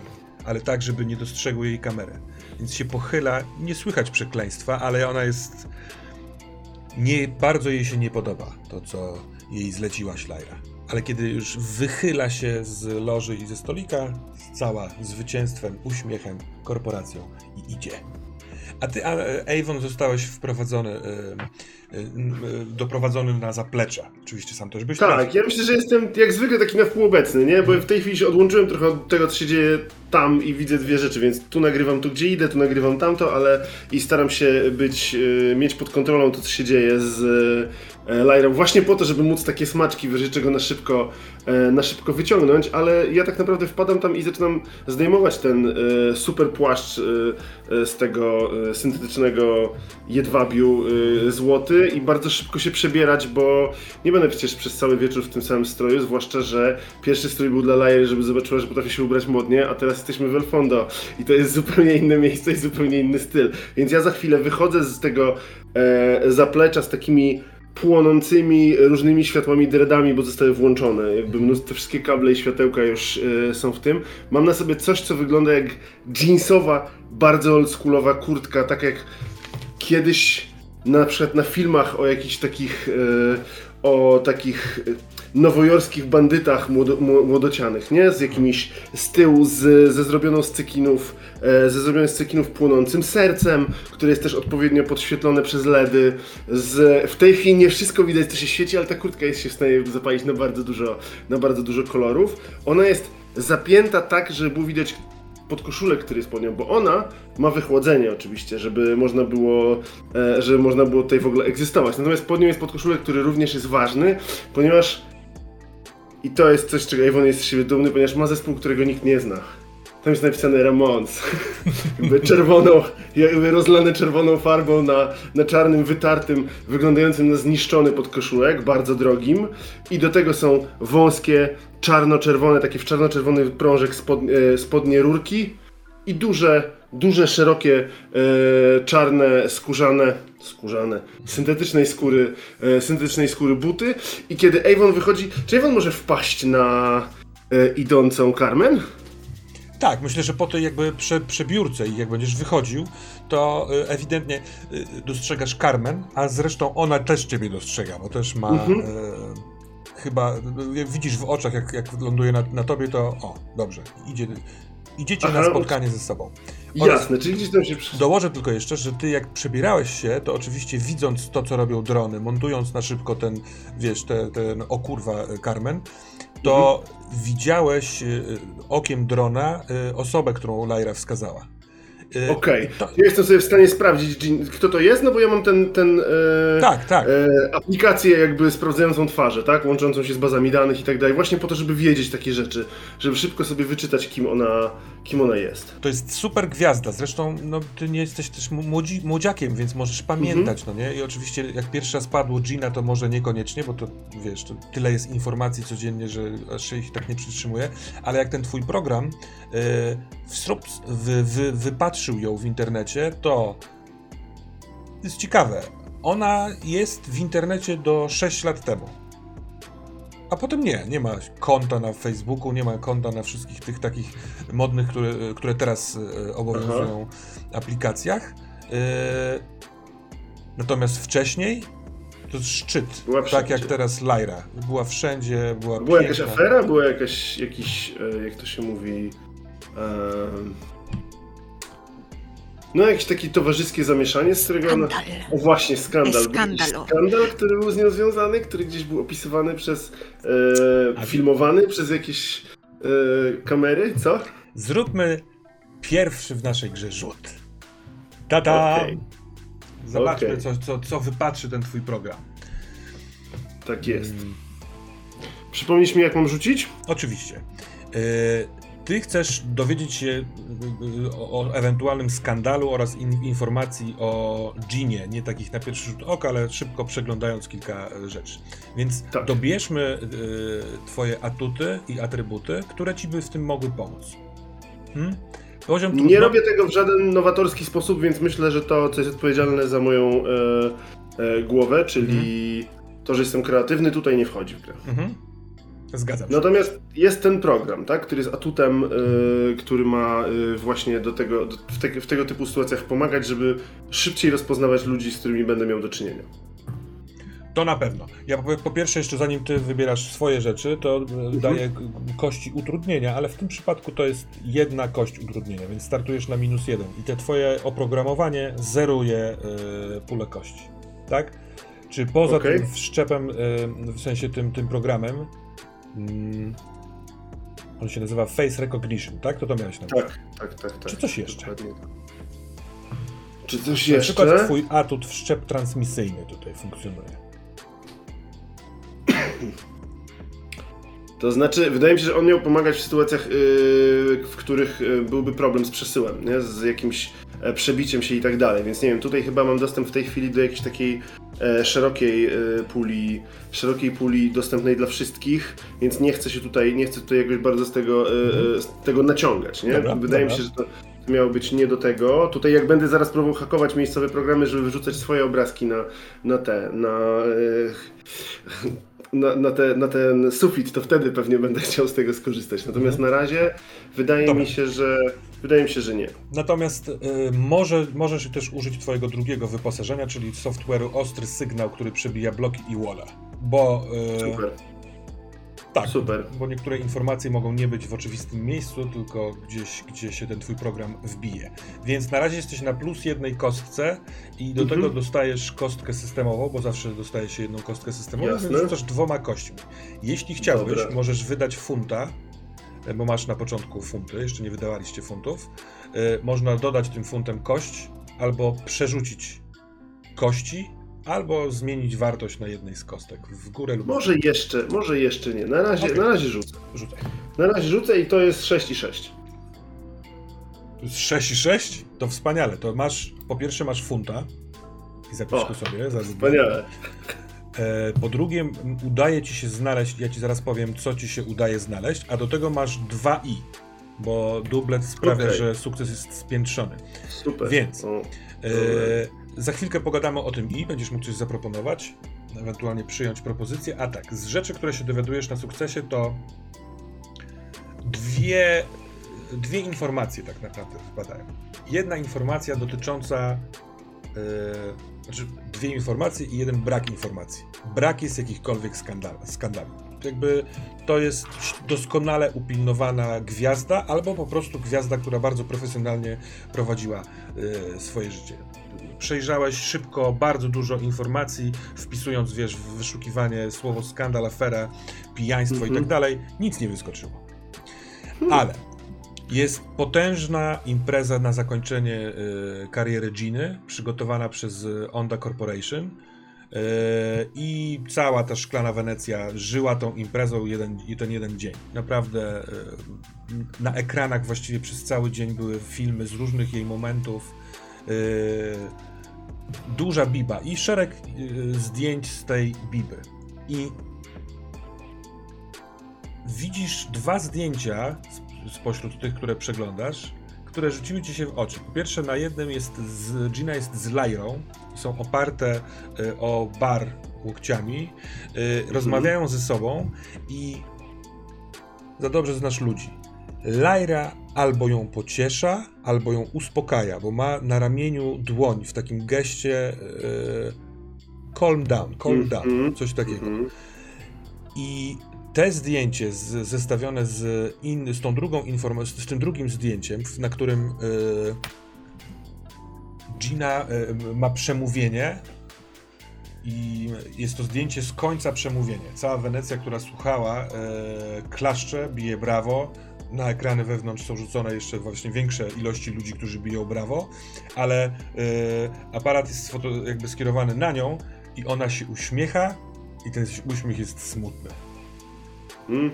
ale tak, żeby nie dostrzegły jej kamerę. Więc się pochyla, nie słychać przekleństwa, ale ona jest. Nie, bardzo jej się nie podoba to, co jej zleciła Ślajra. Ale kiedy już wychyla się z loży i ze stolika, cała zwycięstwem, uśmiechem, korporacją i idzie. A ty, Avon, zostałeś wprowadzony, y, y, y, doprowadzony na zaplecze. Oczywiście sam też byś Tak, trafił. ja myślę, że jestem jak zwykle taki na wpół obecny, nie? Bo w tej chwili się odłączyłem trochę od tego, co się dzieje tam i widzę dwie rzeczy, więc tu nagrywam tu, gdzie idę, tu nagrywam tamto, ale i staram się być, mieć pod kontrolą to, co się dzieje z E, Lyra właśnie po to, żeby móc takie smaczki w czego na szybko, e, na szybko wyciągnąć, ale ja tak naprawdę wpadam tam i zaczynam zdejmować ten e, super płaszcz z tego syntetycznego jedwabiu złoty i bardzo szybko się przebierać, bo nie będę przecież przez cały wieczór w tym samym stroju, zwłaszcza, że pierwszy strój był dla Lyry, żeby zobaczyła, że potrafi się ubrać modnie, a teraz jesteśmy w Elfondo i to jest zupełnie inne miejsce i zupełnie inny styl. Więc ja za chwilę wychodzę z tego zaplecza z takimi płonącymi różnymi światłami dreadami, bo zostały włączone. Jakby mnóstwo, wszystkie kable i światełka już y, są w tym. Mam na sobie coś, co wygląda jak jeansowa, bardzo oldschoolowa kurtka, tak jak kiedyś na przykład na filmach o jakichś takich y, o takich nowojorskich bandytach młodo, młodocianych, nie? Z jakimiś z tyłu, z, ze zrobioną z cekinów, e, ze zrobioną z cekinów płonącym sercem, które jest też odpowiednio podświetlone przez LEDy. Z, w tej chwili nie wszystko widać, co się świeci, ale ta kurtka jest się w stanie zapalić na bardzo dużo, na bardzo dużo kolorów. Ona jest zapięta tak, żeby było widać podkoszulek, który jest pod nią, bo ona ma wychłodzenie oczywiście, żeby można było, e, żeby można było tutaj w ogóle egzystować. Natomiast pod nią jest podkoszulek, który również jest ważny, ponieważ i to jest coś, czego Avon jest z siebie dumny, ponieważ ma zespół, którego nikt nie zna. Tam jest napisane Ramones. (laughs) jakby czerwoną, jakby rozlane czerwoną farbą na, na czarnym, wytartym, wyglądającym na zniszczony podkoszulek, bardzo drogim. I do tego są wąskie, czarno-czerwone, takie w czarno-czerwony prążek spod, e, spodnie rurki i duże, duże, szerokie, e, czarne, skórzane, skórzane, syntetycznej skóry, e, syntetycznej skóry buty. I kiedy Avon wychodzi, czy Avon może wpaść na e, idącą Carmen? Tak, myślę, że po tej jakby prze, przebiórce i jak będziesz wychodził, to y, ewidentnie y, dostrzegasz Carmen, a zresztą ona też ciebie dostrzega, bo też ma mhm. y, chyba, jak widzisz w oczach, jak, jak ląduje na, na tobie, to o, dobrze, idzie, idziecie Aha, na spotkanie ze sobą. Oraz Jasne, czyli gdzieś tam się... Dołożę tylko jeszcze, że ty jak przebierałeś się, to oczywiście widząc to, co robią drony, montując na szybko ten, wiesz, te, ten o kurwa Carmen, to mhm. widziałeś y, okiem drona osobę, którą Lyra wskazała. Y, Okej. to- Ja jestem sobie w stanie sprawdzić, kto to jest, no bo ja mam ten, ten e, Tak, tak. e, aplikację jakby sprawdzającą twarze, tak? Łączącą się z bazami danych i tak dalej, właśnie po to, żeby wiedzieć takie rzeczy, żeby szybko sobie wyczytać, kim ona, kim ona jest. To jest super gwiazda. Zresztą no, ty nie jesteś też młodzi, młodziakiem, więc możesz pamiętać, no nie? I oczywiście jak pierwszy raz padło Gina, to może niekoniecznie, bo to wiesz, to tyle jest informacji codziennie, że aż się ich tak nie przytrzymuje, ale jak ten twój program wypatrzył ją w internecie, to jest ciekawe. Ona jest w internecie do 6 lat temu. A potem nie, nie ma konta na Facebooku, nie ma konta na wszystkich tych takich modnych, które, które teraz e, obowiązują aplikacjach. E, Natomiast wcześniej to szczyt, Była tak wszędzie. jak teraz Lyra. Była wszędzie, była Była jakaś piękna. afera, była jakaś, jakiś, e, jak to się mówi, no jakieś takie towarzyskie zamieszanie, z którego ona... Skandal. O właśnie, skandal. Skandalu. Skandal, który był z nią związany, który gdzieś był opisywany przez, A- e, filmowany przez jakieś e, kamery, co? Zróbmy pierwszy w naszej grze rzut. Tada! Okej. Zobaczmy, Okej. co, co, co wypatrzy ten twój program. Tak jest. Mm, Przypomnisz mi, jak mam rzucić? Oczywiście. E, Ty chcesz dowiedzieć się y, o, o ewentualnym skandalu oraz in, informacji o Ginie, nie takich na pierwszy rzut oka, ale szybko przeglądając kilka rzeczy. Więc Tak. dobierzmy y, Twoje atuty i atrybuty, które Ci by w tym mogły pomóc. Hmm? Poziom Nie robię tego w żaden nowatorski sposób, więc myślę, że to, co jest odpowiedzialne za moją e, e, głowę, czyli to, że jestem kreatywny, tutaj nie wchodzi w grę. Mhm. Zgadzam się. Natomiast jest ten program, tak, który jest atutem, y, który ma y, właśnie do tego, do, w, te, w tego typu sytuacjach pomagać, żeby szybciej rozpoznawać ludzi, z którymi będę miał do czynienia. To na pewno. Ja po, po pierwsze, jeszcze zanim ty wybierasz swoje rzeczy, to e, daję k- kości utrudnienia, ale w tym przypadku to jest jedna kość utrudnienia, więc startujesz na minus jeden i te twoje oprogramowanie zeruje e, pulę kości. Tak? Czy poza Okej. tym wszczepem, e, w sensie tym, tym programem, mm, on się nazywa Face Recognition, tak? To to miałeś na myśli. Tak, tak, tak. tak. Czy coś jeszcze? Dokładnie. Czy coś Na jeszcze? przykład twój atut wszczep transmisyjny tutaj funkcjonuje. To znaczy, wydaje mi się, że on miał pomagać w sytuacjach, yy, w których yy, byłby problem z przesyłem, nie? z jakimś e, przebiciem się i tak dalej. Więc nie wiem, tutaj chyba mam dostęp w tej chwili do jakiejś takiej szerokiej e, puli, szerokiej puli dostępnej dla wszystkich, więc nie chcę się tutaj, nie chcę tutaj jakoś bardzo z tego, e, e, z tego naciągać. Nie? Dobra, wydaje dobra. mi się, że to miało być nie do tego. Tutaj jak będę zaraz próbował hakować miejscowe programy, żeby wyrzucać swoje obrazki na, na te, na, e, na, na, te, na ten sufit, to wtedy pewnie będę chciał z tego skorzystać. Natomiast Mhm. na razie wydaje Dobra. mi się, że wydaje mi się, że nie. Natomiast y, może, możesz też użyć twojego drugiego wyposażenia, czyli software'u Ostry Sygnał, który przebija bloki i walla. Bo y, Super. tak, Super. bo niektóre informacje mogą nie być w oczywistym miejscu, tylko gdzieś, gdzie się ten twój program wbije. Więc na razie jesteś na plus jednej kostce i do Mhm. tego dostajesz kostkę systemową, bo zawsze dostaje się jedną kostkę systemową, Jasne. więc rzucasz dwoma kośćmi. Jeśli chciałbyś, Dobra. możesz wydać funta, bo masz na początku funty, jeszcze nie wydawaliście funtów. E, Można dodać tym funtem kość, albo przerzucić kości, albo zmienić wartość na jednej z kostek, w górę lub Może jeszcze, może jeszcze nie. Na razie, Okej. na razie rzucę. rzucaj. Na razie rzucę i to jest 6 i 6. To jest 6 i 6? To wspaniale. To masz, po pierwsze masz funta i zapisz O, to sobie. za. Wspaniale. E, po drugie, udaje ci się znaleźć, ja ci zaraz powiem, co ci się udaje znaleźć, a do tego masz 2 i, bo dublet sprawia, Okej. że sukces jest spiętrzony. Super. Więc. O, E, za chwilkę pogadamy o tym i będziesz mógł coś zaproponować, ewentualnie przyjąć propozycję. A tak, z rzeczy, które się dowiadujesz na sukcesie, to dwie, dwie informacje tak naprawdę wpadają. Jedna informacja dotycząca, e, znaczy dwie informacje i jeden brak informacji. Brak jest jakichkolwiek skandal, skandali. Jakby to jest doskonale upilnowana gwiazda, albo po prostu gwiazda, która bardzo profesjonalnie prowadziła e, swoje życie. Przejrzałeś szybko bardzo dużo informacji, wpisując, wiesz, w wyszukiwanie słowo skandal, afera, pijaństwo i Mhm. tak dalej. Nic nie wyskoczyło. Ale Jest potężna impreza na zakończenie y, kariery Giny, przygotowana przez y, Onda Corporation. Y, I cała ta szklana Wenecja żyła tą imprezą jeden, ten jeden dzień. Naprawdę na ekranach właściwie przez cały dzień były filmy z różnych jej momentów. Duża biba i szereg zdjęć z tej biby. I widzisz dwa zdjęcia spośród tych, które przeglądasz, które rzuciły ci się w oczy. Po pierwsze, na jednym jest z, Gina jest z Lyrą, są oparte y, o bar łokciami, y, rozmawiają ze sobą i za dobrze znasz ludzi. Lyra albo ją pociesza, albo ją uspokaja, bo ma na ramieniu dłoń w takim geście y, calm down, calm down, Mhm. coś takiego. Mhm. I te zdjęcie z, zestawione z, in, z tą drugą informacją, z tym drugim zdjęciem, na którym y, Gina y, ma przemówienie i jest to zdjęcie z końca przemówienia. Cała Wenecja, która słuchała, y, klaszcze, bije brawo. Na ekrany wewnątrz są rzucone jeszcze właśnie większe ilości ludzi, którzy biją brawo, ale y, aparat jest jakby skierowany na nią i ona się uśmiecha i ten uśmiech jest smutny. Mhm.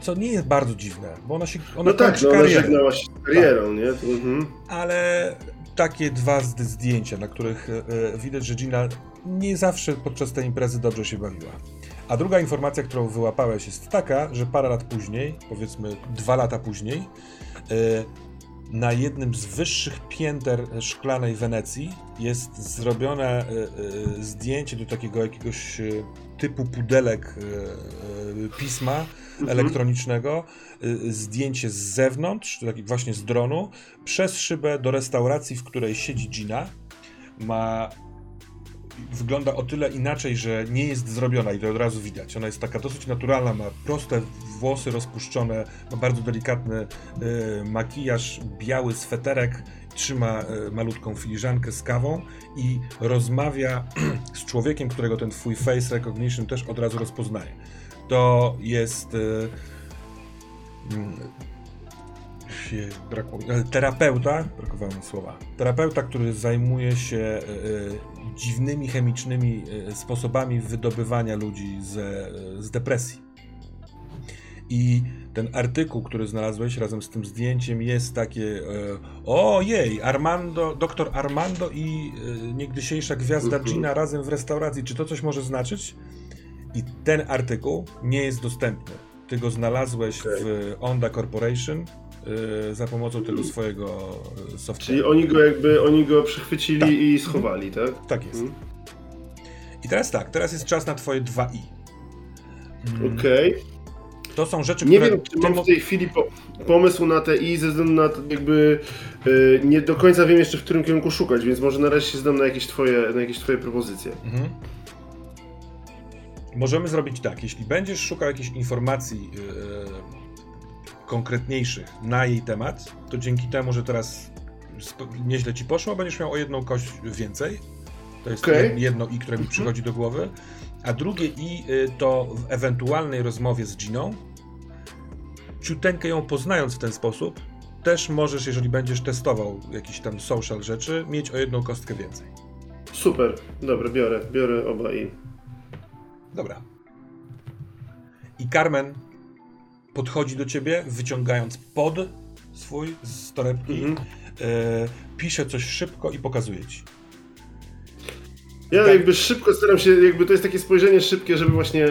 Co nie jest bardzo dziwne, bo ona się ona No tak, no ona karierę. żegnała się z karierą, nie? Mhm. Ale takie dwa zd- zdjęcia, na których e, e, widać, że Gina nie zawsze podczas tej imprezy dobrze się bawiła. A druga informacja, którą wyłapałeś, jest taka, że parę lat później, powiedzmy dwa lata później, e, na jednym z wyższych pięter szklanej Wenecji jest zrobione zdjęcie do takiego jakiegoś typu pudelek e, e, pisma elektronicznego, e, zdjęcie z zewnątrz, taki właśnie z dronu, przez szybę do restauracji, w której siedzi Gina. Ma wygląda o tyle inaczej, że nie jest zrobiona i to od razu widać. Ona jest taka dosyć naturalna, ma proste włosy rozpuszczone, ma bardzo delikatny e, makijaż, biały sweterek, trzyma e, malutką filiżankę z kawą i rozmawia (clears throat) z człowiekiem, którego ten twój face recognition też od razu rozpoznaje. To jest e, mm, e, terapeuta, brakowało mi słowa, terapeuta, który zajmuje się dziwnymi chemicznymi sposobami wydobywania ludzi ze, z depresji. I ten artykuł, który znalazłeś razem z tym zdjęciem jest takie e, ojej, Armando, doktor Armando i e, niegdysiejsza gwiazda Mhm. Gina razem w restauracji. Czy to coś może znaczyć? I ten artykuł nie jest dostępny. Ty go znalazłeś Okej. w Onda Corporation y, za pomocą tego swojego y, software'u. Czyli oni go jakby, oni go przechwycili Tak. i schowali, tak? Tak jest. Mhm. I teraz tak, teraz jest czas na twoje 2i. Mm, Okej. To są rzeczy, Nie które... wiem, czy mam w tej chwili po, pomysł na te i ze względu na to jakby y, nie do końca wiem jeszcze w którym kierunku szukać, więc może na razie się zdam na jakieś twoje, na jakieś twoje propozycje. Mhm. Możemy zrobić tak, jeśli będziesz szukał jakichś informacji yy, konkretniejszych na jej temat, to dzięki temu, że teraz nieźle ci poszło, będziesz miał o jedną kość więcej. To jest jed- jedno i, które mi przychodzi do głowy. A drugie i y, to w ewentualnej rozmowie z Giną, ciuteńkę ją poznając w ten sposób, też możesz, jeżeli będziesz testował jakieś tam social rzeczy, mieć o jedną kostkę więcej. Super, dobra, biorę, biorę oba i. Dobra. I Carmen podchodzi do ciebie, wyciągając pod swój z torebki, Mhm. e, pisze coś szybko i pokazuje ci. Ja Tak. jakby szybko staram się, jakby to jest takie spojrzenie szybkie, żeby właśnie e,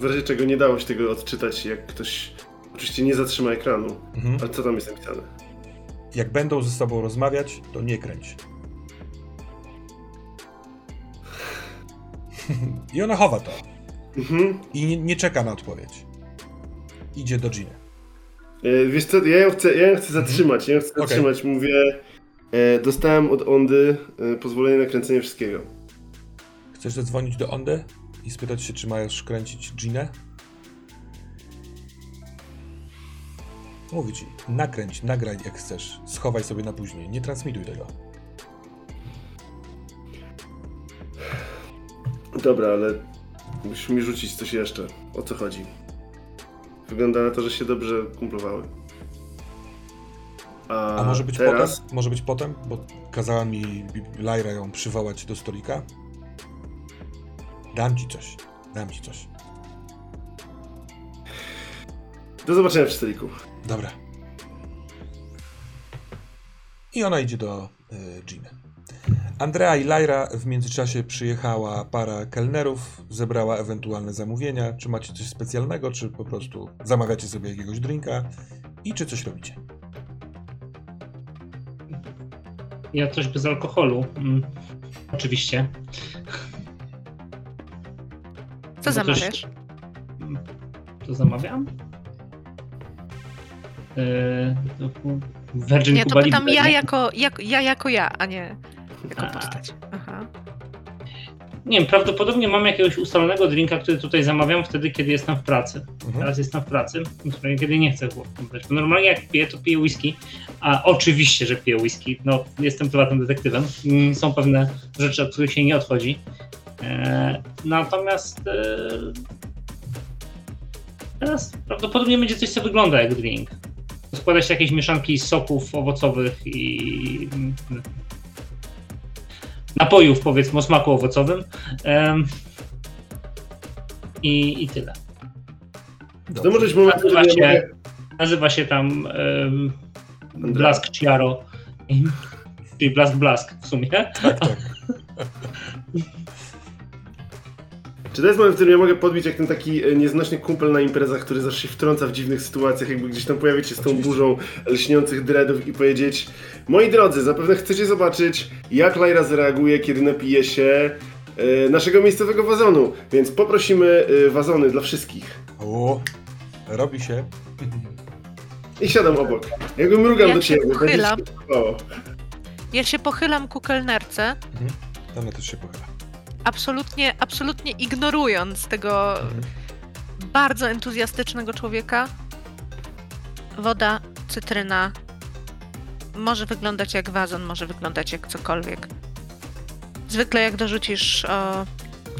w razie czego nie dało się tego odczytać, jak ktoś oczywiście nie zatrzyma ekranu. Mhm. Ale co tam jest napisane? Jak będą ze sobą rozmawiać, to nie kręć. I ona chowa to. Mhm. I nie, nie czeka na odpowiedź. Idzie do Giny. E, wiesz co, ja ją chcę, ja ją chcę zatrzymać, ja ją chcę zatrzymać, mówię, e, dostałem od Ondy e, pozwolenie na kręcenie wszystkiego. Chcesz zadzwonić do Ondy i spytać się, czy masz kręcić Ginę? Mówi ci, nakręć, nagraj jak chcesz, schowaj sobie na później, nie transmituj tego. Dobra, ale musisz mi rzucić coś jeszcze. O co chodzi? wygląda na to, że się dobrze kumplowały. A, A może być teraz... potem? Może być potem? Bo kazała mi Lyra ją przywołać do stolika. Dam ci coś. Dam ci coś. Do zobaczenia w stoliku. Dobra. I ona idzie do y, Giny. Andrea i Lyra w międzyczasie przyjechała para kelnerów, zebrała ewentualne zamówienia. Czy macie coś specjalnego, czy po prostu zamawiacie sobie jakiegoś drinka i czy coś robicie? Ja coś bez alkoholu. Mm. Oczywiście. Co Bo też- zamawiasz? To zamawiam? Eee, to- Virgin Nie, to pytam ja jako, jak, ja jako ja, a nie jako A. postać. Aha. Nie wiem, prawdopodobnie mam jakiegoś ustalonego drinka, który tutaj zamawiam wtedy, kiedy jestem w pracy. Mhm. Teraz jestem w pracy, kiedy nie chcę. Bo normalnie jak piję, to piję whisky. A oczywiście, że piję whisky. No, jestem prywatnym detektywem. Mm, Są pewne rzeczy, od których się nie odchodzi. E, natomiast e, teraz prawdopodobnie będzie coś, co wygląda jak drink. Składa się jakieś mieszanki soków owocowych i mm, napojów, powiedzmy, o smaku owocowym. I, I tyle. To może być moment, Nazywa się, mogę... nazywa się tam um, Blask Chiaro. Czyli Blask Blask w sumie. Tak, tak. (laughs) Czy to jest moment, w którym ja mogę podbić jak ten taki e, nieznośny kumpel na imprezach, który zawsze się wtrąca w dziwnych sytuacjach, jakby gdzieś tam pojawić się z tą Oczywiście. burzą lśniących dreadów i powiedzieć Moi drodzy, zapewne chcecie zobaczyć, jak Lyra zareaguje, kiedy napije się e, naszego miejscowego wazonu, więc poprosimy e, wazony dla wszystkich. O, robi się. I siadam obok. Jakby mrugam Ja do się ciebie. będzie się podobało. Ja się pochylam ku kelnerce, Ona też się pochyla. Absolutnie, absolutnie ignorując tego Mhm. bardzo entuzjastycznego człowieka. Woda, cytryna. Może wyglądać jak wazon, może wyglądać jak cokolwiek. Zwykle jak dorzucisz o,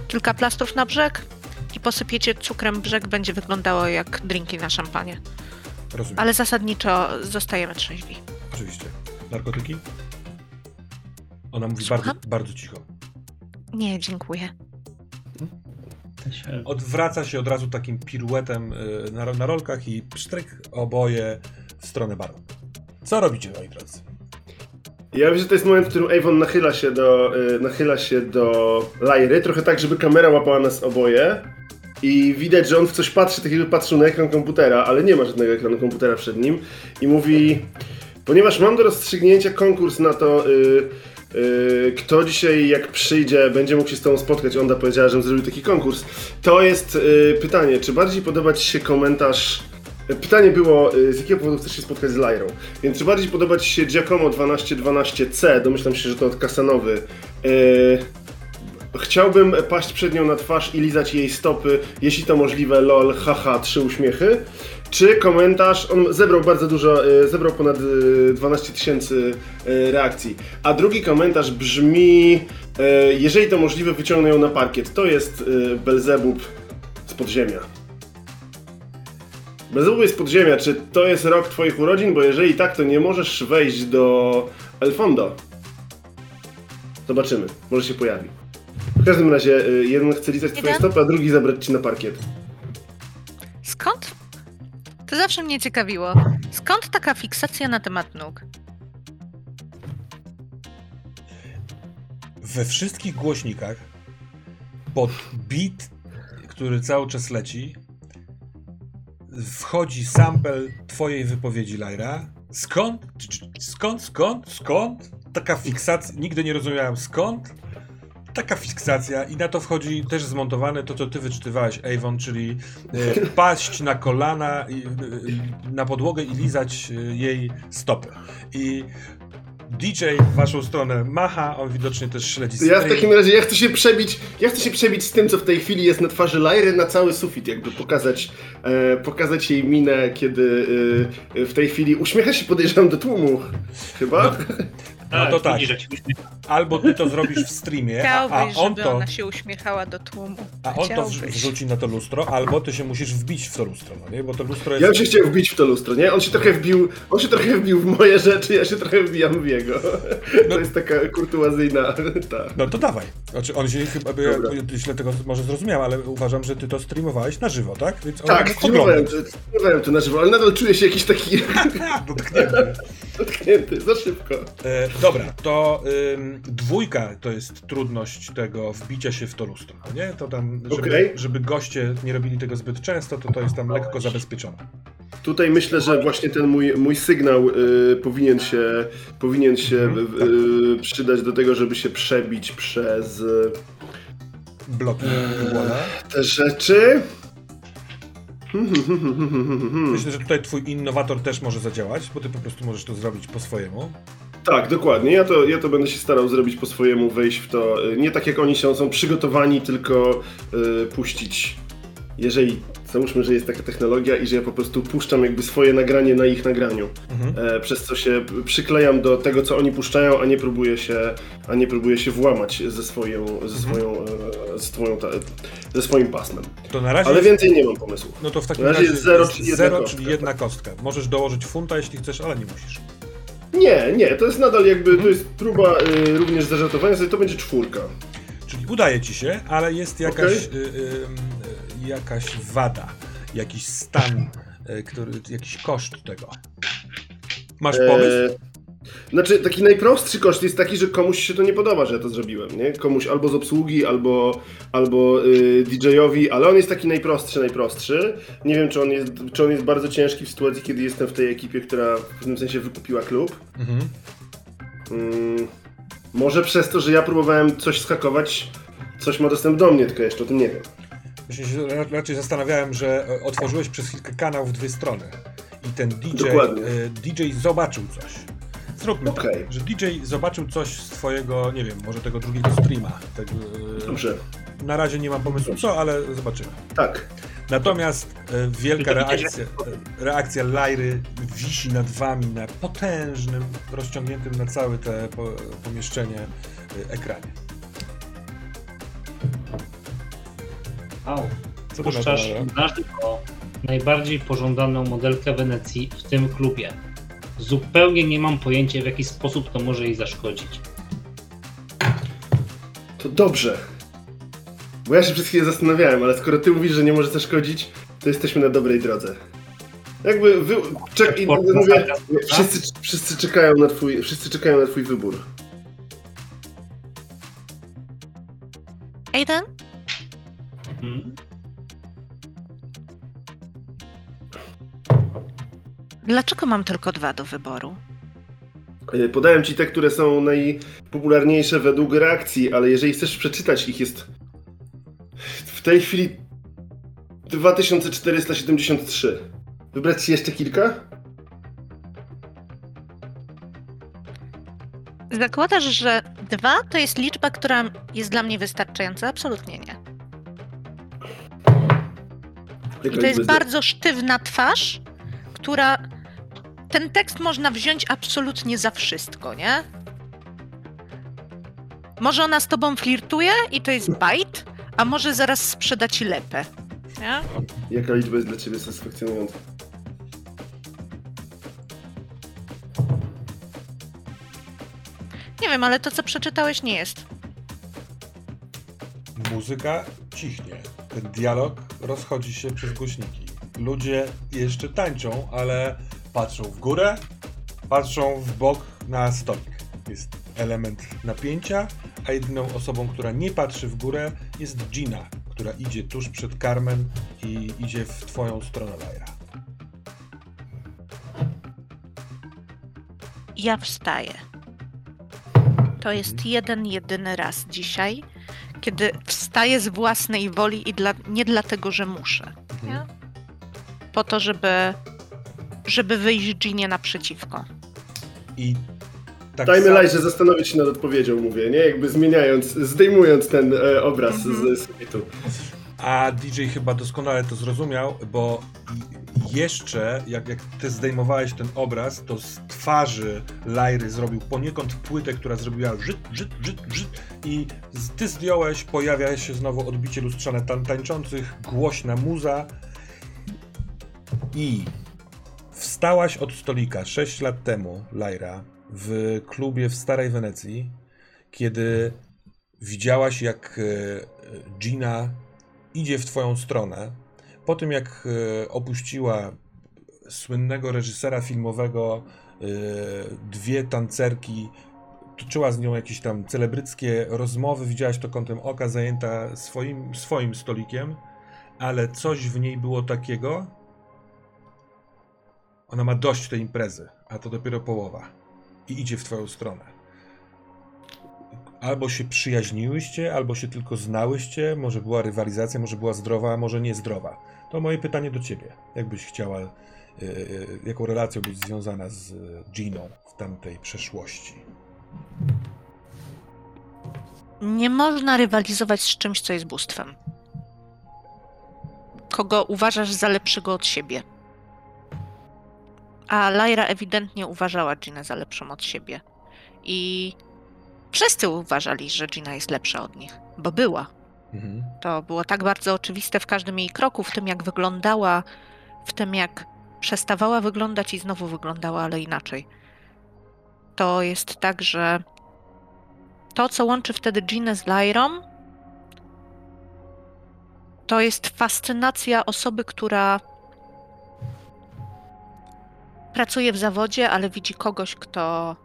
kilka plastrów na brzeg i posypiecie cukrem brzeg, będzie wyglądało jak drinki na szampanie. Rozumiem. Ale zasadniczo zostajemy trzeźwi. Oczywiście. Narkotyki? Ona mówi bardzo, bardzo cicho. Nie, dziękuję. Odwraca się od razu takim piruetem y, na, na rolkach i psztryk oboje w stronę baru. Co robicie, moi drodzy? Ja myślę, że to jest moment, w którym Avon nachyla się do, y, nachyla się do Lyry, trochę tak, żeby kamera łapała nas oboje. I widać, że on w coś patrzy, tak jakby patrzył na ekran komputera, ale nie ma żadnego ekranu komputera przed nim. I mówi, ponieważ mam do rozstrzygnięcia konkurs na to, y, y, kto dzisiaj jak przyjdzie, będzie mógł się z tobą spotkać. Onda powiedziała, że zrobił taki konkurs. To jest y, pytanie, czy bardziej podoba ci się komentarz... Pytanie było, z jakiego powodu chcesz się spotkać z Lyrą? Więc czy bardziej podoba Ci się Giacomo 1212C? Domyślam się, że to od Kasanowy. Y, Chciałbym paść przed nią na twarz i lizać jej stopy, jeśli to możliwe, lol, haha, trzy uśmiechy. Czy komentarz, on zebrał bardzo dużo, y, zebrał ponad y, 12 tysięcy y, reakcji. A drugi komentarz brzmi, jeżeli to możliwe, wyciągnę ją na parkiet. To jest Belzebub z podziemia. Belzebub jest z podziemia. Czy to jest rok twoich urodzin? Bo jeżeli tak, to nie możesz wejść do Elfondo. Zobaczymy. Może się pojawi. W każdym razie, jeden chce lizać twoje stopy, a drugi zabrać ci na parkiet. Skąd? To zawsze mnie ciekawiło. Skąd taka fiksacja na temat nóg? We wszystkich głośnikach pod beat, który cały czas leci, wchodzi sample twojej wypowiedzi, Lyra. Skąd? Skąd? Skąd? Skąd? Taka fiksacja. Nigdy nie rozumiałem skąd. Taka fiksacja i na to wchodzi też zmontowane to, co ty wyczytywałeś, Avon, czyli e, paść na kolana e, na podłogę i lizać e, jej stopy. I DJ w waszą stronę macha, on widocznie też śledzi Ja w takim razie, ja chcę się przebić, ja chcę się przebić z tym, co w tej chwili jest na twarzy Lyry na cały sufit, jakby pokazać, e, pokazać jej minę, kiedy e, w tej chwili uśmiecha się, podejrzewam, do tłumu. Chyba? No (laughs) to tak. się uśmiecha. Albo ty to zrobisz w streamie, a, on żeby to, ona się uśmiechała do tłumu. a on to wrzuci na to lustro, albo ty się musisz wbić w to lustro, no nie? Bo to lustro Ja bym jest... się chciał wbić w to lustro, nie? On się trochę wbił, on się trochę wbił w moje rzeczy, ja się trochę wbijam w jego. No. To jest taka kurtuazyjna, tak. No to dawaj. Znaczy on się chyba, Dobra. ja źle tego może zrozumiałem, ale uważam, że ty to streamowałeś na żywo, tak? Więc on Tak, streamowałem to, streamowałem to na żywo, ale nadal czuję się jakiś taki (laughs) Dotknięty. Dotknięty, za szybko. E, dobra, to ym, dwójka to jest trudność tego wbicia się w to lustro, no nie? To tam, żeby, Okej. żeby goście nie robili tego zbyt często, to to jest tam lekko zabezpieczone. Tutaj myślę, że właśnie ten mój, mój sygnał y, powinien się, powinien się Mhm. y, przydać do tego, żeby się przebić przez y, Bloki wyłona. te rzeczy. Myślę, że tutaj twój innowator też może zadziałać, bo ty po prostu możesz to zrobić po swojemu. Tak, dokładnie. Ja to, ja to będę się starał zrobić po swojemu, wejść w to. y, Nie tak jak oni są, są przygotowani, tylko y, puścić. Jeżeli załóżmy, że jest taka technologia i że ja po prostu puszczam jakby swoje nagranie na ich nagraniu. Mhm. E, przez co się przyklejam do tego, co oni puszczają, a nie próbuję się, a nie próbuję się włamać ze swoją, ze swoją, e, ze, swoją ta, ze swoim pasmem. To na razie. Ale więcej nie mam pomysłu. No to w takim na razie razie jest zero, jest czyli kostka, czyli jedna tak. kostka. Możesz dołożyć funta, jeśli chcesz, ale nie musisz. Nie, nie, to jest nadal jakby, to jest próba y, również zażartowania sobie, to będzie czwórka. Czyli udaje ci się, ale jest jakaś, Okej. y, y, y, jakaś wada, jakiś stan, y, który, jakiś koszt tego. Masz pomysł? E, Znaczy, taki najprostszy koszt jest taki, że komuś się to nie podoba, że ja to zrobiłem, nie? Komuś albo z obsługi, albo, albo y, DJ-owi, ale on jest taki najprostszy, najprostszy. Nie wiem, czy on, jest, czy on jest bardzo ciężki w sytuacji, kiedy jestem w tej ekipie, która w pewnym sensie wykupiła klub. Mhm. Mm, może przez to, że ja próbowałem coś skakować, coś ma dostęp do mnie, tylko jeszcze o tym nie wiem. Raczej zastanawiałem, że e, otworzyłeś przez chwilkę kanał w dwie strony i ten DJ, e, DJ zobaczył coś. Zróbmy Okej. tak, że DJ zobaczył coś z twojego, nie wiem, może tego drugiego streama. Tego, e, Dobrze, na razie nie mam pomysłu co, ale zobaczymy. tak. Natomiast wielka reakcja, reakcja Lajry wisi nad wami na potężnym, rozciągniętym na całe te po, pomieszczenie ekranie. Au. Co to Puszczasz najbardziej pożądaną modelkę Wenecji w tym klubie. Zupełnie nie mam pojęcia, w jaki sposób to może jej zaszkodzić. To dobrze. Bo ja się przez chwilę zastanawiałem, ale skoro ty mówisz, że nie może zaszkodzić, to jesteśmy na dobrej drodze. Jakby wy... Czek... i mówię, wszyscy, wszyscy, czekają na twój, wszyscy czekają na twój wybór. Aiden? Hmm? Dlaczego mam tylko dwa do wyboru? E, Podałem ci te, które są najpopularniejsze według reakcji, ale jeżeli chcesz przeczytać ich jest w tej chwili 2473. Wybrać ci jeszcze kilka? Zakładasz, że dwa to jest liczba, która jest dla mnie wystarczająca? Absolutnie nie. I to jest bardzo sztywna twarz, która. Ten tekst można wziąć absolutnie za wszystko, nie? Może ona z tobą flirtuje i to jest bajt, a może zaraz sprzeda ci lepę. Nie? Jaka liczba jest dla ciebie satysfakcjonująca? Nie wiem, ale to co przeczytałeś nie jest. Muzyka cichnie. Dialog rozchodzi się przez głośniki. Ludzie jeszcze tańczą, ale patrzą w górę, patrzą w bok na stolik. Jest element napięcia, a jedyną osobą, która nie patrzy w górę jest Gina, która idzie tuż przed Carmen i idzie w twoją stronę, Lyra. Ja wstaję. To jest jeden, jedyny raz dzisiaj, kiedy wstaję z własnej woli i dla, nie dlatego, że muszę. Nie? Po to, żeby, żeby wyjść Ginie naprzeciwko. I tak Dajmy samo- Lajże zastanowić się nad odpowiedzią, mówię, nie? Jakby zmieniając, zdejmując ten e, obraz Mhm. z, z sufitu. A DJ chyba doskonale to zrozumiał, bo jeszcze, jak, jak ty zdejmowałeś ten obraz, to z twarzy Lajry zrobił poniekąd płytę, która zrobiła żyt, żyt, żyt, żyt i ty zdjąłeś, pojawia się znowu odbicie lustrzane tan tańczących, głośna muza i wstałaś od stolika 6 lat temu, Lajra, w klubie w Starej Wenecji, kiedy widziałaś, jak e, Gina idzie w twoją stronę. Po tym, jak e, opuściła słynnego reżysera filmowego, e, dwie tancerki, toczyła z nią jakieś tam celebryckie rozmowy, widziałaś to kątem oka, zajęta swoim, swoim stolikiem, ale coś w niej było takiego. Ona ma dość tej imprezy, a to dopiero połowa. I idzie w twoją stronę. Albo się przyjaźniłyście, albo się tylko znałyście, może była rywalizacja, może była zdrowa, a może niezdrowa. To moje pytanie do ciebie. Jakbyś chciała, yy, yy, jaką relacją być związana z Giną w tamtej przeszłości? Nie można rywalizować z czymś, co jest bóstwem. Kogo uważasz za lepszego od siebie. A Lyra ewidentnie uważała Ginę za lepszą od siebie. I wszyscy uważali, że Gina jest lepsza od nich, bo była. Mhm. To było tak bardzo oczywiste w każdym jej kroku, w tym jak wyglądała, w tym jak przestawała wyglądać i znowu wyglądała, ale inaczej. To jest tak, że to, co łączy wtedy Ginę z Lyrą, to jest fascynacja osoby, która pracuje w zawodzie, ale widzi kogoś, kto,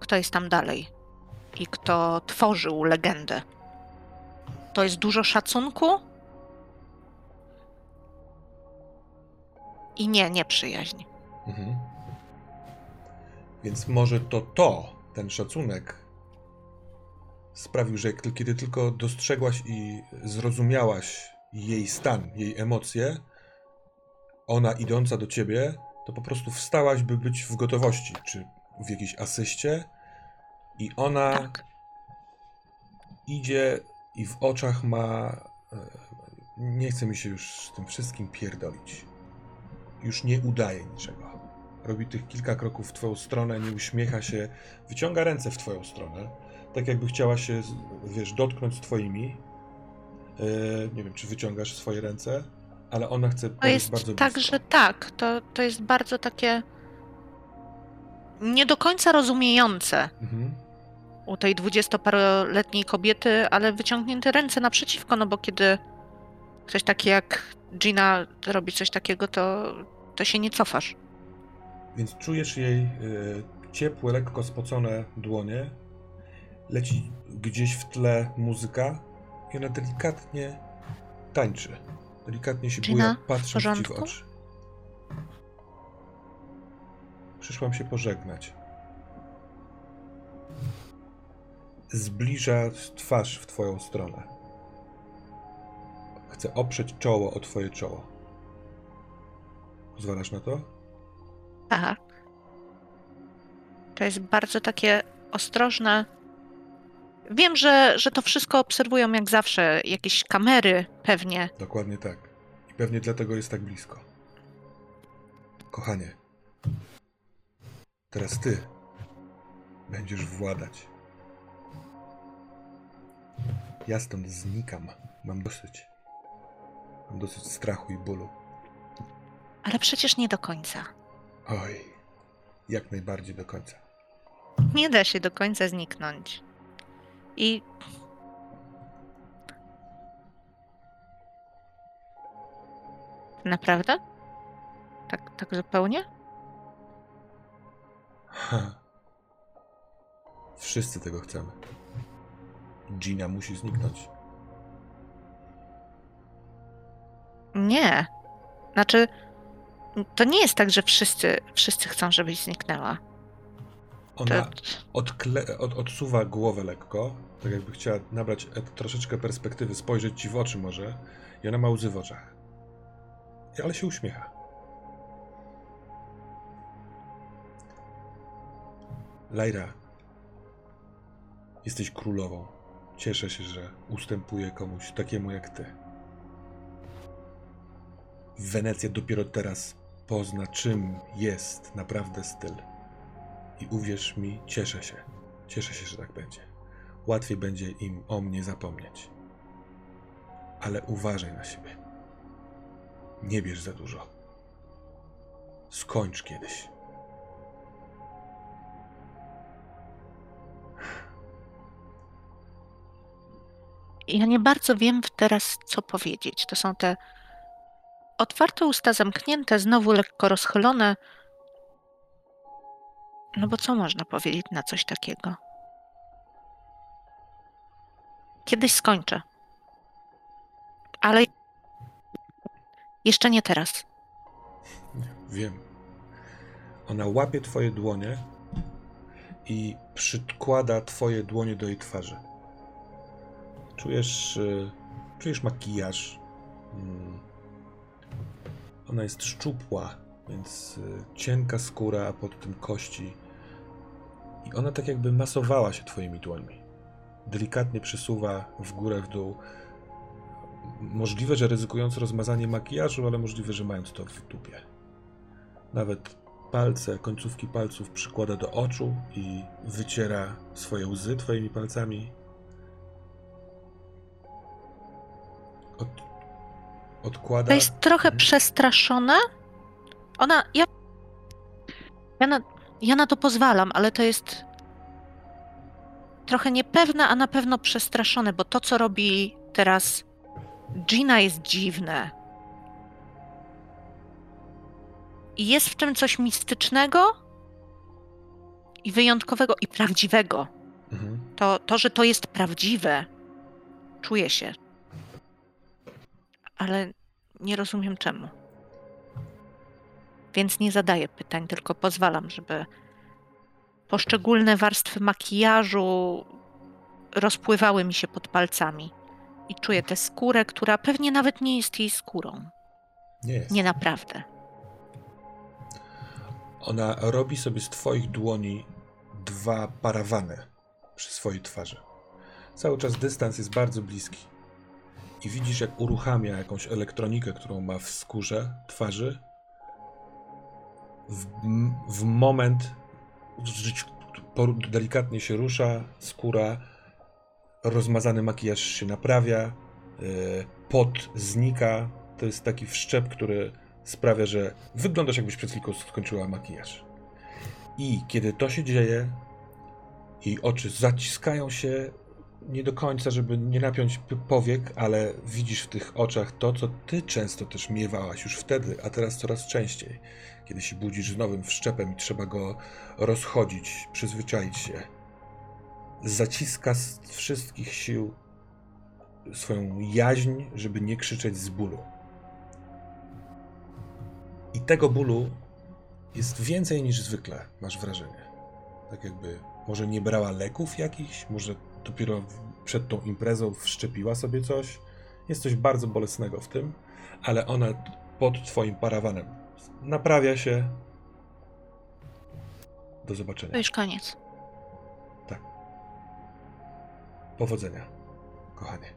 kto jest tam dalej i kto tworzył legendę. To jest dużo szacunku i nie, nie przyjaźń. Mhm. Więc może to to, ten szacunek sprawił, że kiedy tylko dostrzegłaś i zrozumiałaś jej stan, jej emocje, ona idąca do ciebie, to po prostu wstałaś, by być w gotowości, czy w jakiejś asyście i ona Tak. idzie i w oczach ma. e, Nie chce mi się już z tym wszystkim pierdolić. Już nie udaje niczego. Robi tych kilka kroków w twoją stronę, nie uśmiecha się, wyciąga ręce w twoją stronę, tak jakby chciała się, wiesz, dotknąć twoimi. E, nie wiem, czy wyciągasz swoje ręce, ale ona chce To jest bardzo tak, blisko. że tak. To, to jest bardzo takie nie do końca rozumiejące Mhm. U tej dwudziestoparoletniej kobiety, ale wyciągnięte ręce naprzeciwko, no bo kiedy ktoś taki jak Gina robi coś takiego, to, to się nie cofasz. Więc czujesz jej e, ciepłe, lekko spocone dłonie. Leci gdzieś w tle muzyka i ona delikatnie tańczy. Delikatnie się Gina, buja, w patrząc ci w oczy. Przyszłam się pożegnać. Zbliża twarz w twoją stronę. Chce oprzeć czoło o twoje czoło. Pozwalasz na to? Tak. To jest bardzo takie ostrożne. Wiem, że, że to wszystko obserwują jak zawsze, jakieś kamery pewnie. Dokładnie tak. I pewnie dlatego jest tak blisko. Kochanie, teraz ty będziesz władać. Ja stąd znikam. Mam dosyć. Mam dosyć strachu i bólu. Ale przecież nie do końca. Oj, jak najbardziej do końca. Nie da się do końca zniknąć. I naprawdę? Tak, tak zupełnie? Ha. Wszyscy tego chcemy. Gina musi zniknąć. Nie. Znaczy, to nie jest tak, że wszyscy, wszyscy chcą, żebyś zniknęła. To, Ona odkle- od, odsuwa głowę lekko, tak jakby chciała nabrać e- troszeczkę perspektywy, spojrzeć ci w oczy może i ona ma łzy w oczach. Ale się uśmiecha. Lajra, jesteś królową. Cieszę się, że ustępuję komuś takiemu jak ty. Wenecja dopiero teraz pozna, czym jest naprawdę styl. I uwierz mi, cieszę się. Cieszę się, że tak będzie. Łatwiej będzie im o mnie zapomnieć. Ale uważaj na siebie. Nie bierz za dużo. Skończ kiedyś. Ja nie bardzo wiem teraz, co powiedzieć. To są te otwarte usta zamknięte, znowu lekko rozchylone. No bo co można powiedzieć na coś takiego? Kiedyś skończę. Ale jeszcze nie teraz. Wiem. Ona łapie twoje dłonie i przykłada twoje dłonie do jej twarzy. Czujesz, y, czujesz makijaż. Mm. Ona jest szczupła, więc y, cienka skóra, a pod tym kości. I ona tak jakby masowała się twoimi dłońmi. Delikatnie przesuwa w górę, w dół. Możliwe, że ryzykując rozmazanie makijażu, ale możliwe, że mając to w dupie. Nawet palce, końcówki palców przykłada do oczu i wyciera swoje łzy twoimi palcami. Od, odkłada. To jest trochę Mhm. przestraszone. Ona. Ja, ja, na, ja na to pozwalam, ale to jest trochę niepewne, a na pewno przestraszone, bo to, co robi teraz Gina, jest dziwne. I jest w tym coś mistycznego i wyjątkowego i prawdziwego. Mhm. To, to, że to jest prawdziwe, czuję się. Ale nie rozumiem czemu. Więc nie zadaję pytań, tylko pozwalam, żeby poszczególne warstwy makijażu rozpływały mi się pod palcami. I czuję tę skórę, która pewnie nawet nie jest jej skórą. Nie jest. Nie naprawdę. Ona robi sobie z twoich dłoni dwa parawany przy swojej twarzy. Cały czas dystans jest bardzo bliski. I widzisz, jak uruchamia jakąś elektronikę, którą ma w skórze twarzy. W, w moment delikatnie się rusza, skóra, rozmazany makijaż się naprawia, yy, pot znika. To jest taki wszczep, który sprawia, że wyglądasz jakbyś przed chwilką skończyła makijaż. I kiedy to się dzieje, jej oczy zaciskają się nie do końca, żeby nie napiąć powiek, ale widzisz w tych oczach to, co ty często też miewałaś już wtedy, a teraz coraz częściej. Kiedy się budzisz z nowym wszczepem i trzeba go rozchodzić, przyzwyczaić się. Zaciska z wszystkich sił swoją jaźń, żeby nie krzyczeć z bólu. I tego bólu jest więcej niż zwykle, masz wrażenie. Tak jakby może nie brała leków jakichś, może dopiero przed tą imprezą wszczepiła sobie coś. Jest coś bardzo bolesnego w tym, ale ona pod twoim parawanem naprawia się. Do To zobaczenia. już koniec. Powodzenia, kochanie.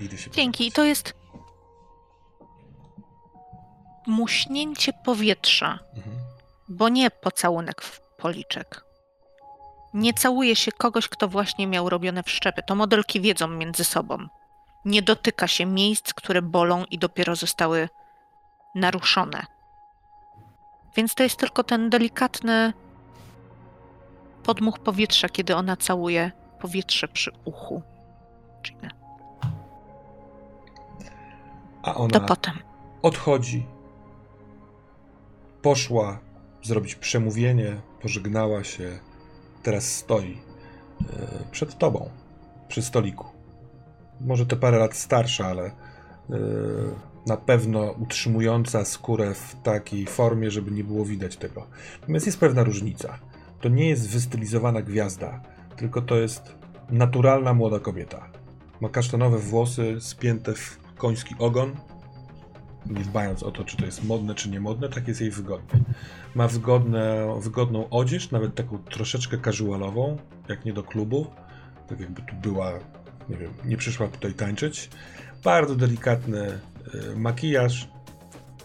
Idę się Dzięki. I pożegnać. to jest muśnięcie powietrza. Mhm. bo nie pocałunek w policzek. Nie całuje się kogoś, kto właśnie miał robione wszczepy. To modelki wiedzą między sobą. Nie dotyka się miejsc, które bolą i dopiero zostały naruszone. Więc to jest tylko ten delikatny podmuch powietrza, kiedy ona całuje powietrze przy uchu. Giny. A To ona potem. odchodzi. Poszła zrobić przemówienie, pożegnała się. Teraz stoi e, przed tobą, przy stoliku. Może te parę lat starsza, ale e, na pewno utrzymująca skórę w takiej formie, żeby nie było widać tego. Natomiast jest pewna różnica. To nie jest wystylizowana gwiazda, tylko to jest naturalna młoda kobieta. Ma kasztanowe włosy spięte w koński ogon, nie dbając o to, czy to jest modne, czy niemodne, tak jest jej wygodnie. Ma wygodne, wygodną odzież, nawet taką troszeczkę casualową, jak nie do klubu, tak jakby tu była, nie wiem, nie przyszła tutaj tańczyć. Bardzo delikatny, y, makijaż,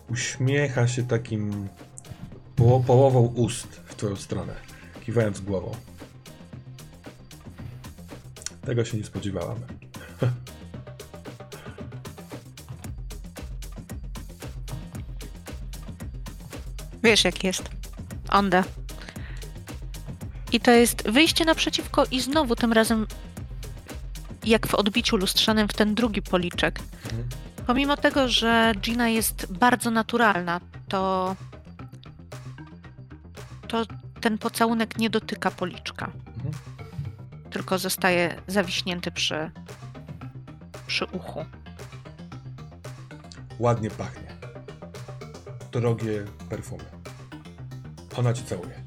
uśmiecha się takim poło połową ust w twoją stronę, kiwając głową. Tego się nie spodziewałam. (laughs) Wiesz jak jest. Onda. I to jest wyjście naprzeciwko i znowu tym razem jak w odbiciu lustrzanym w ten drugi policzek. Mhm. Pomimo tego, że Gina jest bardzo naturalna, to to ten pocałunek nie dotyka policzka. Mhm. Tylko zostaje zawiśnięty przy przy uchu. Ładnie pachnie. Drogie perfumy. Ona ci całuje.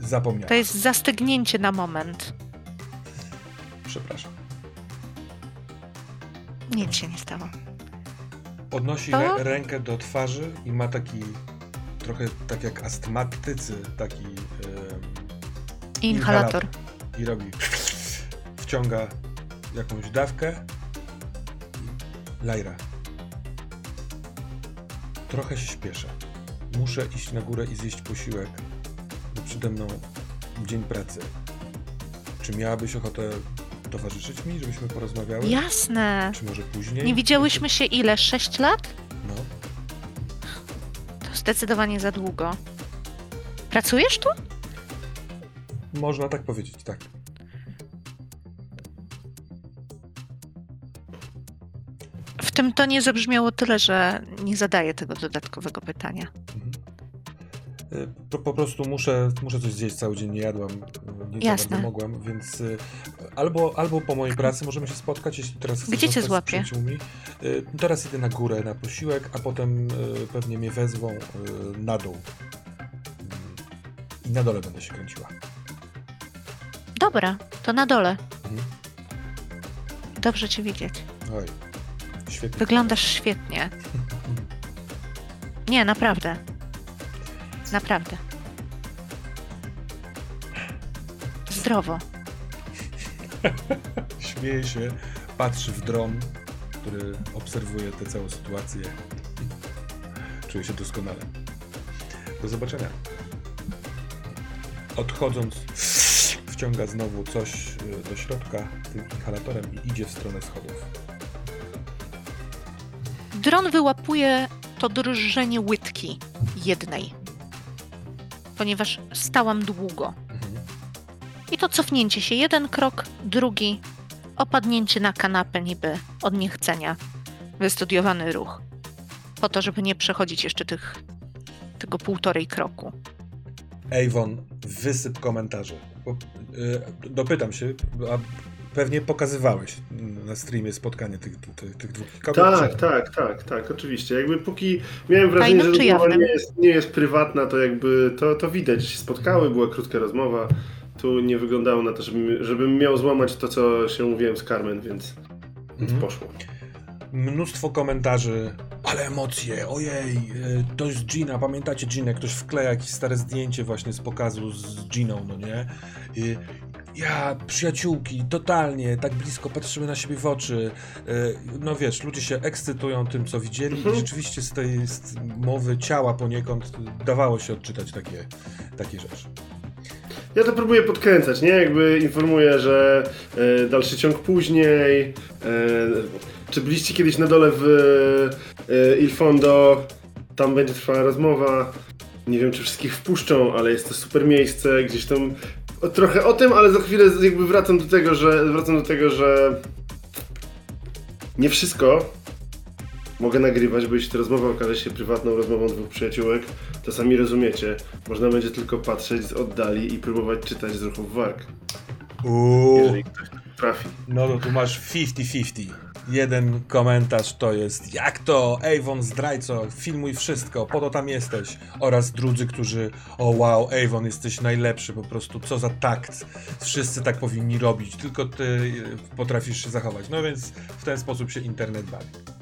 Zapomniałem. To jest zastygnięcie na moment. Przepraszam. Nic się nie stało. Podnosi To? rę- rękę do twarzy i ma taki trochę tak jak astmatycy, taki em, Inhalator. i robi (laughs) wciąga jakąś dawkę Lajra trochę się śpieszę muszę iść na górę i zjeść posiłek bo przede mną dzień pracy czy miałabyś ochotę towarzyszyć mi, żebyśmy porozmawiały? Jasne. Czy może później? Nie widziałyśmy się ile? Sześć lat? No. To zdecydowanie za długo. Pracujesz tu? Można tak powiedzieć, tak. W tym tonie zabrzmiało tyle, że nie zadaję tego dodatkowego pytania. Po, prostu muszę, muszę coś zjeść, cały dzień nie jadłam, nie za Jasne. bardzo mogłam, więc y, albo, albo po mojej pracy możemy się spotkać, jeśli teraz chcesz Gdzie cię złapię? Y, Teraz idę na górę na posiłek, a potem y, pewnie mnie wezwą na dół. I na dole będę się kręciła. Dobra, to na dole. Mhm. Dobrze cię widzieć. Oj, świetnie. Wyglądasz świetnie. (laughs) Nie, naprawdę. Naprawdę. Zdrowo. (laughs) Śmieje się, patrzy w dron, który obserwuje tę całą sytuację. Czuje się doskonale. Do zobaczenia. Odchodząc, wciąga znowu coś y, do środka tym inhalatorem i idzie w stronę schodów. Dron wyłapuje to drżenie łydki jednej, ponieważ stałam długo. Mhm. I to cofnięcie się jeden krok, drugi, opadnięcie na kanapę niby od niechcenia. Wystudiowany ruch. Po to, żeby nie przechodzić jeszcze tych, tego półtorej kroku. Avon, wysyp komentarzy. Dopytam się, a pewnie pokazywałeś na streamie spotkanie tych, tych, tych dwóch kobiet. Tak, tak, tak, tak, oczywiście. Jakby póki miałem wrażenie, że rozmowa nie jest, nie jest prywatna, to jakby to, to widać. Się Spotkały, była krótka rozmowa. Tu nie wyglądało na to, żebym, żebym miał złamać to, co się mówiłem z Carmen, więc, więc Mhm. poszło. mnóstwo komentarzy, ale emocje, ojej, y, to jest Gina, pamiętacie Ginę? Ktoś wkleja jakieś stare zdjęcie właśnie z pokazu z Giną, no nie? Y, Ja, przyjaciółki, totalnie, tak blisko patrzymy na siebie w oczy. Y, No wiesz, ludzie się ekscytują tym, co widzieli i Mhm. rzeczywiście z tej z mowy ciała poniekąd dawało się odczytać takie, takie rzeczy. Ja to próbuję podkręcać, nie? Jakby informuję, że e, dalszy ciąg później. E, czy byliście kiedyś na dole w e, Il Fondo? Tam będzie trwała rozmowa. Nie wiem, czy wszystkich wpuszczą, ale jest to super miejsce. Gdzieś tam trochę o tym, ale za chwilę jakby wracam do tego, że wracam do tego, że nie wszystko mogę nagrywać, bo jeśli ta rozmowa okaże się prywatną rozmową dwóch przyjaciółek, to sami rozumiecie. Można będzie tylko patrzeć z oddali i próbować czytać z ruchów warg. Uuu. Jeżeli ktoś trafi. No to tu masz 50-50. Jeden komentarz to jest jak to, Avon zdrajco, filmuj wszystko, po to tam jesteś. Oraz drudzy, którzy o wow, Avon jesteś najlepszy, po prostu co za takt. Wszyscy tak powinni robić, tylko ty y, potrafisz się zachować. No więc w ten sposób się internet bawi.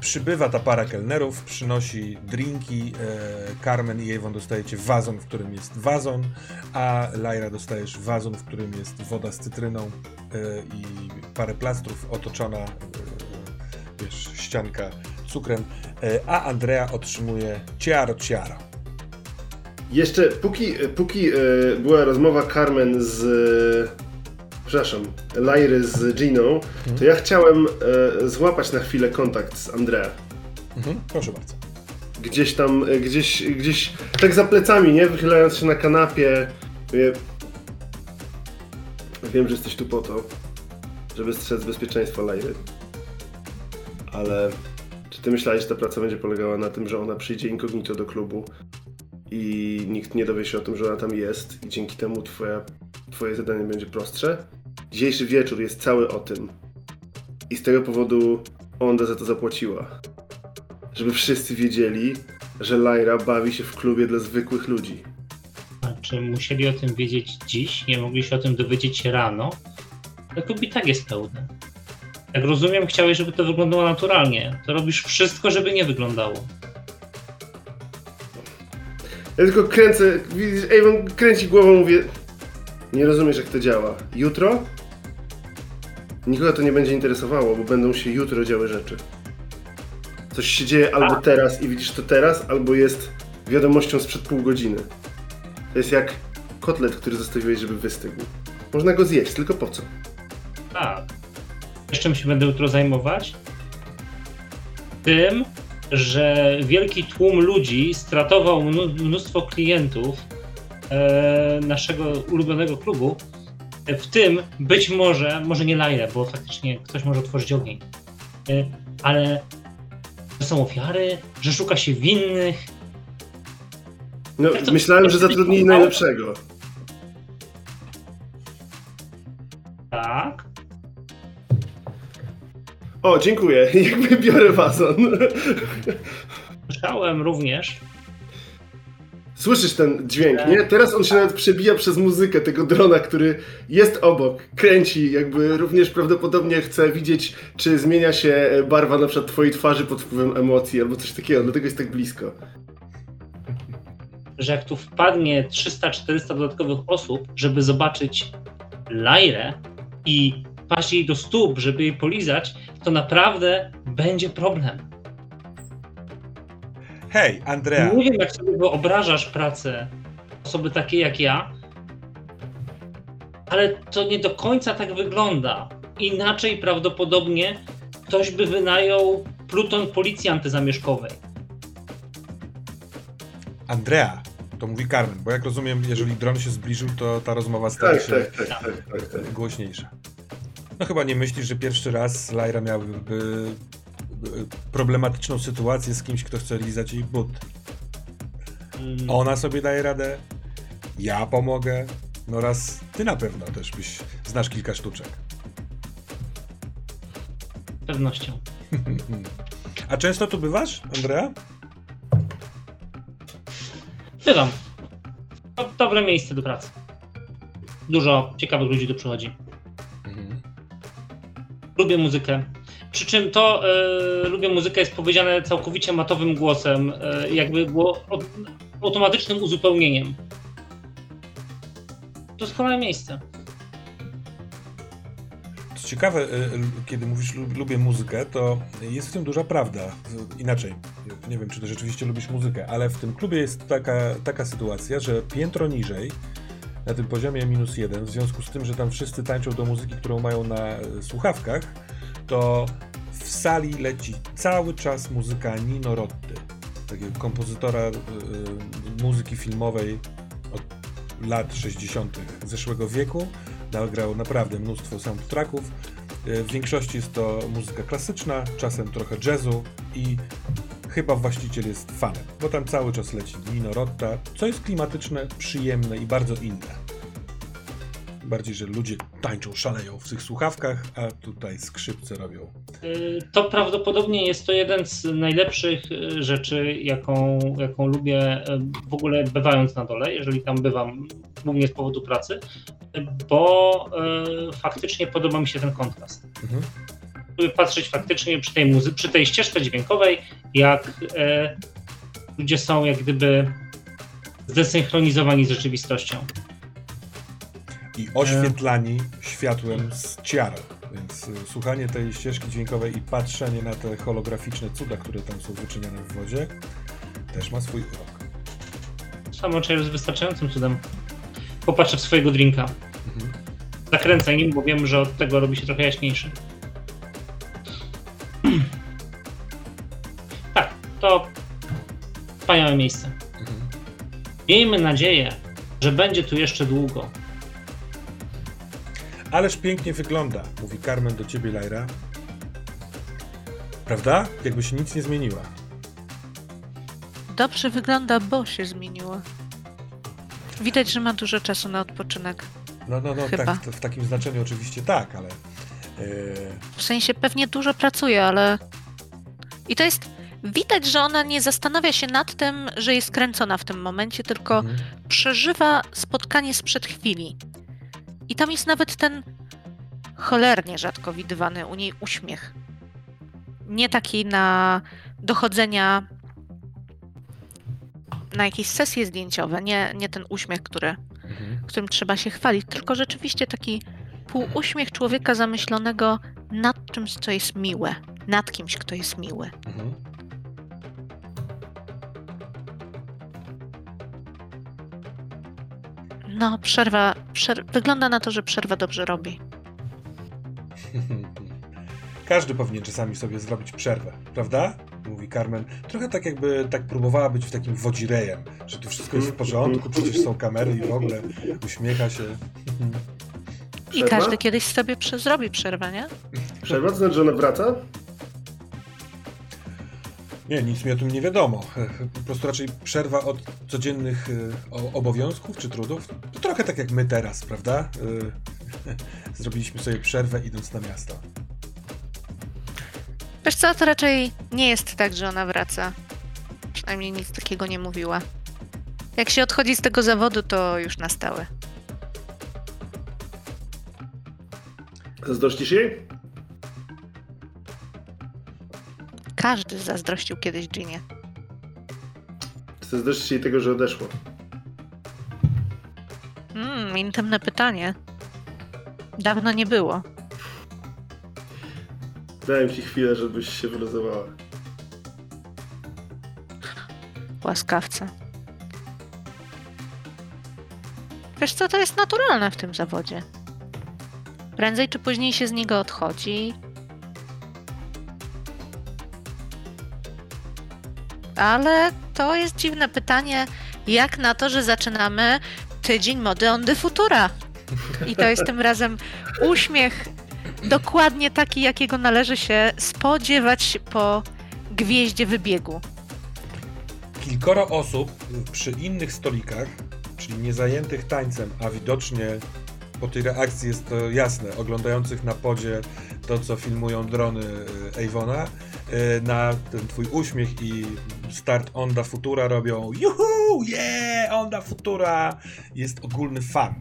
Przybywa ta para kelnerów, przynosi drinki. E, Carmen i Avon dostajecie wazon, w którym jest wazon, a Lyra dostajesz wazon, w którym jest woda z cytryną e, i parę plastrów otoczona, e, wiesz, ścianka cukrem, e, a Andrea otrzymuje ciaro ciaro. Jeszcze póki, póki e, była rozmowa Carmen z. Przepraszam, Lyry z Giną, to ja chciałem e, złapać na chwilę kontakt z Andrea. Mhm, proszę bardzo. Gdzieś tam, e, gdzieś, gdzieś, tak za plecami, nie? Wychylając się na kanapie. Mówię, wiem, że jesteś tu po to, żeby strzec bezpieczeństwa Lyry. Ale czy ty myślałeś, że ta praca będzie polegała na tym, że ona przyjdzie incognito do klubu i nikt nie dowie się o tym, że ona tam jest i dzięki temu twoja, twoje zadanie będzie prostsze? Dzisiejszy wieczór jest cały o tym. I z tego powodu Onda za to zapłaciła. Żeby wszyscy wiedzieli, że Lyra bawi się w klubie dla zwykłych ludzi. A czy musieli o tym wiedzieć dziś? Nie mogli się o tym dowiedzieć rano? To klub i tak jest pełny. Jak rozumiem, chciałeś, żeby to wyglądało naturalnie. To robisz wszystko, żeby nie wyglądało. Ja tylko kręcę, widzisz, Avon kręci głową, mówię... Nie rozumiesz, jak to działa. Jutro? Nikogo to nie będzie interesowało, bo będą się jutro działy rzeczy. Coś się dzieje albo teraz i widzisz to teraz, albo jest wiadomością sprzed pół godziny. To jest jak kotlet, który zostawiłeś, żeby wystygł. Można go zjeść, tylko po co? Tak. Wiesz, czym się będę jutro zajmować? Tym, że wielki tłum ludzi stratował mnó- mnóstwo klientów naszego ulubionego klubu. E, W tym być może, może nie Lajle, bo faktycznie ktoś może otworzyć ogień, e, ale że są ofiary, że szuka się winnych. No, Jak to- myślałem, że zatrudnili najlepszego. Tak. O, dziękuję. (laughs) Jakby biorę wazon. Słyszałem również, Słyszysz ten dźwięk, nie? Teraz on się nawet przebija przez muzykę tego drona, który jest obok, kręci, jakby również prawdopodobnie chce widzieć, czy zmienia się barwa na przykład twojej twarzy pod wpływem emocji albo coś takiego, dlatego jest tak blisko. że jak tu wpadnie 300-400 dodatkowych osób, żeby zobaczyć Lajrę i paść jej do stóp, żeby jej polizać, to naprawdę będzie problem. Hej, Andrea. Nie wiem, jak sobie wyobrażasz pracę osoby takiej jak ja, ale to nie do końca tak wygląda. Inaczej prawdopodobnie ktoś by wynajął pluton policji antyzamieszkowej. Andrea, to mówi Carmen, bo jak rozumiem, jeżeli dron się zbliżył, to ta rozmowa staje Tak, się tak, tak, tak, tak, tak. głośniejsza. No chyba nie myślisz, że pierwszy raz Lyra miałaby y, problematyczną sytuację z kimś, kto chce lizać jej but. Mm, Ona sobie daje radę, ja pomogę, no raz ty na pewno też byś znasz kilka sztuczek. Z pewnością. (laughs) A często tu bywasz, Andrea? Bywam. To dobre miejsce do pracy. Dużo ciekawych ludzi tu przychodzi. Mhm. Lubię muzykę. Przy czym to e, lubię muzykę jest powiedziane całkowicie matowym głosem, e, jakby było od, automatycznym uzupełnieniem. Doskonałe miejsce. Co ciekawe, y, y, kiedy mówisz lu- lubię muzykę, to jest w tym duża prawda. Inaczej, nie wiem, czy ty rzeczywiście lubisz muzykę, ale w tym klubie jest taka, taka sytuacja, że piętro niżej, na tym poziomie minus jeden, w związku z tym, że tam wszyscy tańczą do muzyki, którą mają na słuchawkach, to w sali leci cały czas muzyka Nino Rotty, takiego kompozytora y, y, muzyki filmowej od lat 60. zeszłego wieku. Nagrał naprawdę mnóstwo soundtracków. Y, W większości jest to muzyka klasyczna, czasem trochę jazzu i chyba właściciel jest fanem, bo tam cały czas leci Nino Rotta, co jest klimatyczne, przyjemne i bardzo inne. Bardziej, że ludzie tańczą, szaleją w tych słuchawkach, a tutaj skrzypce robią. Y, To prawdopodobnie jest to jeden z najlepszych y, rzeczy, jaką, jaką lubię y, w ogóle bywając na dole, jeżeli tam bywam, głównie z powodu pracy, y, bo y, faktycznie podoba mi się ten kontrast. Mhm. patrzeć faktycznie przy tej muzy- przy tej ścieżce dźwiękowej, jak e, ludzie są jak gdyby zdesynchronizowani z rzeczywistością. I oświetlani światłem z ciar. Więc y, słuchanie tej ścieżki dźwiękowej i patrzenie na te holograficzne cuda, które tam są wyczynione w wodzie, też ma swój urok. Samo czy jest wystarczającym cudem. Popatrzę w swojego drinka. Mhm. Zakręcę nim, bo wiem, że od tego robi się trochę jaśniejszy. (clears throat) Tak, to wspaniałe miejsce. Mhm. Miejmy nadzieję, że będzie tu jeszcze długo. Ależ pięknie wygląda, mówi Carmen do ciebie, Lyra. Prawda? Jakby się nic nie zmieniła. Dobrze wygląda, bo się zmieniło. Widać, że ma dużo czasu na odpoczynek. No, no, no, Chyba. tak, w takim znaczeniu oczywiście tak, ale. Yy, W sensie pewnie dużo pracuje, ale. I to jest. Widać, że ona nie zastanawia się nad tym, że jest kręcona w tym momencie, tylko mhm. przeżywa spotkanie sprzed chwili. I tam jest nawet ten cholernie rzadko widywany u niej uśmiech. Nie taki na dochodzenia na jakieś sesje zdjęciowe, nie, nie ten uśmiech, który, Mhm. którym trzeba się chwalić, tylko rzeczywiście taki półuśmiech człowieka zamyślonego nad czymś, co jest miłe, nad kimś, kto jest miły. Mhm. No, przerwa, przer- wygląda na to, że przerwa dobrze robi. (laughs) Każdy powinien czasami sobie zrobić przerwę, prawda? Mówi Carmen. Trochę tak jakby tak próbowała być w takim wodzirejem, że tu wszystko jest w porządku, przecież są kamery i w ogóle uśmiecha się. I Przerwa? każdy kiedyś sobie zrobi przerwę, nie? Przerwa, to znaczy, że ona wraca? Nie, nic mi o tym nie wiadomo. Po prostu raczej przerwa od codziennych o- obowiązków czy trudów. To trochę tak jak my teraz, prawda? (laughs) Zrobiliśmy sobie przerwę idąc na miasto. Wiesz co, to raczej nie jest tak, że ona wraca. Przynajmniej nic takiego nie mówiła. Jak się odchodzi z tego zawodu, to już na stałe. Zazdrościsz jej? Każdy zazdrościł kiedyś Ginie. Zazdrościsz jej tego, że odeszła. Hmm, intymne pytanie. Dawno nie było. Dałem ci chwilę, żebyś się wyluzowała. Łaskawca. Wiesz co, to jest naturalne w tym zawodzie. Prędzej czy później się z niego odchodzi. Ale to jest dziwne pytanie, jak na to, że zaczynamy tydzień mody on the futura. I to jest tym razem uśmiech dokładnie taki, jakiego należy się spodziewać po gwieździe wybiegu. Kilkoro osób przy innych stolikach, czyli nie zajętych tańcem, a widocznie po tej reakcji jest to jasne, oglądających na podzie to, co filmują drony y, Avona, y, na ten twój uśmiech i start Onda Futura robią juhu, yeah, Onda Futura! Jest ogólny fan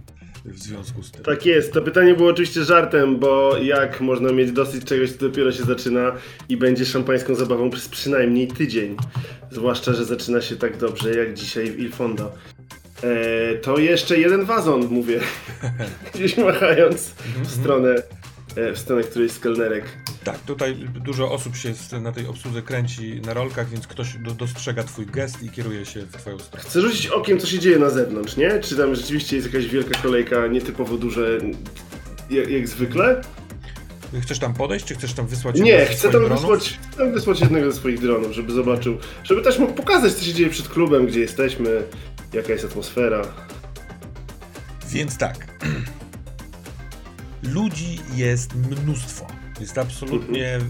w związku z tym. Tak jest. To pytanie było oczywiście żartem, bo jak można mieć dosyć czegoś, co dopiero się zaczyna i będzie szampańską zabawą przez przynajmniej tydzień. Zwłaszcza, że zaczyna się tak dobrze jak dzisiaj w Il Fondo. E, to jeszcze jeden wazon, mówię. (laughs) Gdzieś machając w stronę, e, w stronę którejś z kelnerek. Tak, tutaj dużo osób się na tej obsłudze kręci na rolkach, więc ktoś do, dostrzega twój gest i kieruje się w twoją stronę. Chcę rzucić okiem, co się dzieje na zewnątrz, nie? Czy tam rzeczywiście jest jakaś wielka kolejka, nietypowo duże, jak, jak zwykle? Chcesz tam podejść, czy chcesz tam wysłać Nie, chcę tam dronów? wysłać, chcę tam wysłać jednego ze swoich dronów, żeby zobaczył, żeby też mógł pokazać, co się dzieje przed klubem, gdzie jesteśmy, jaka jest atmosfera. Więc tak. (clears throat) Ludzi jest mnóstwo. Jest absolutnie. e, e,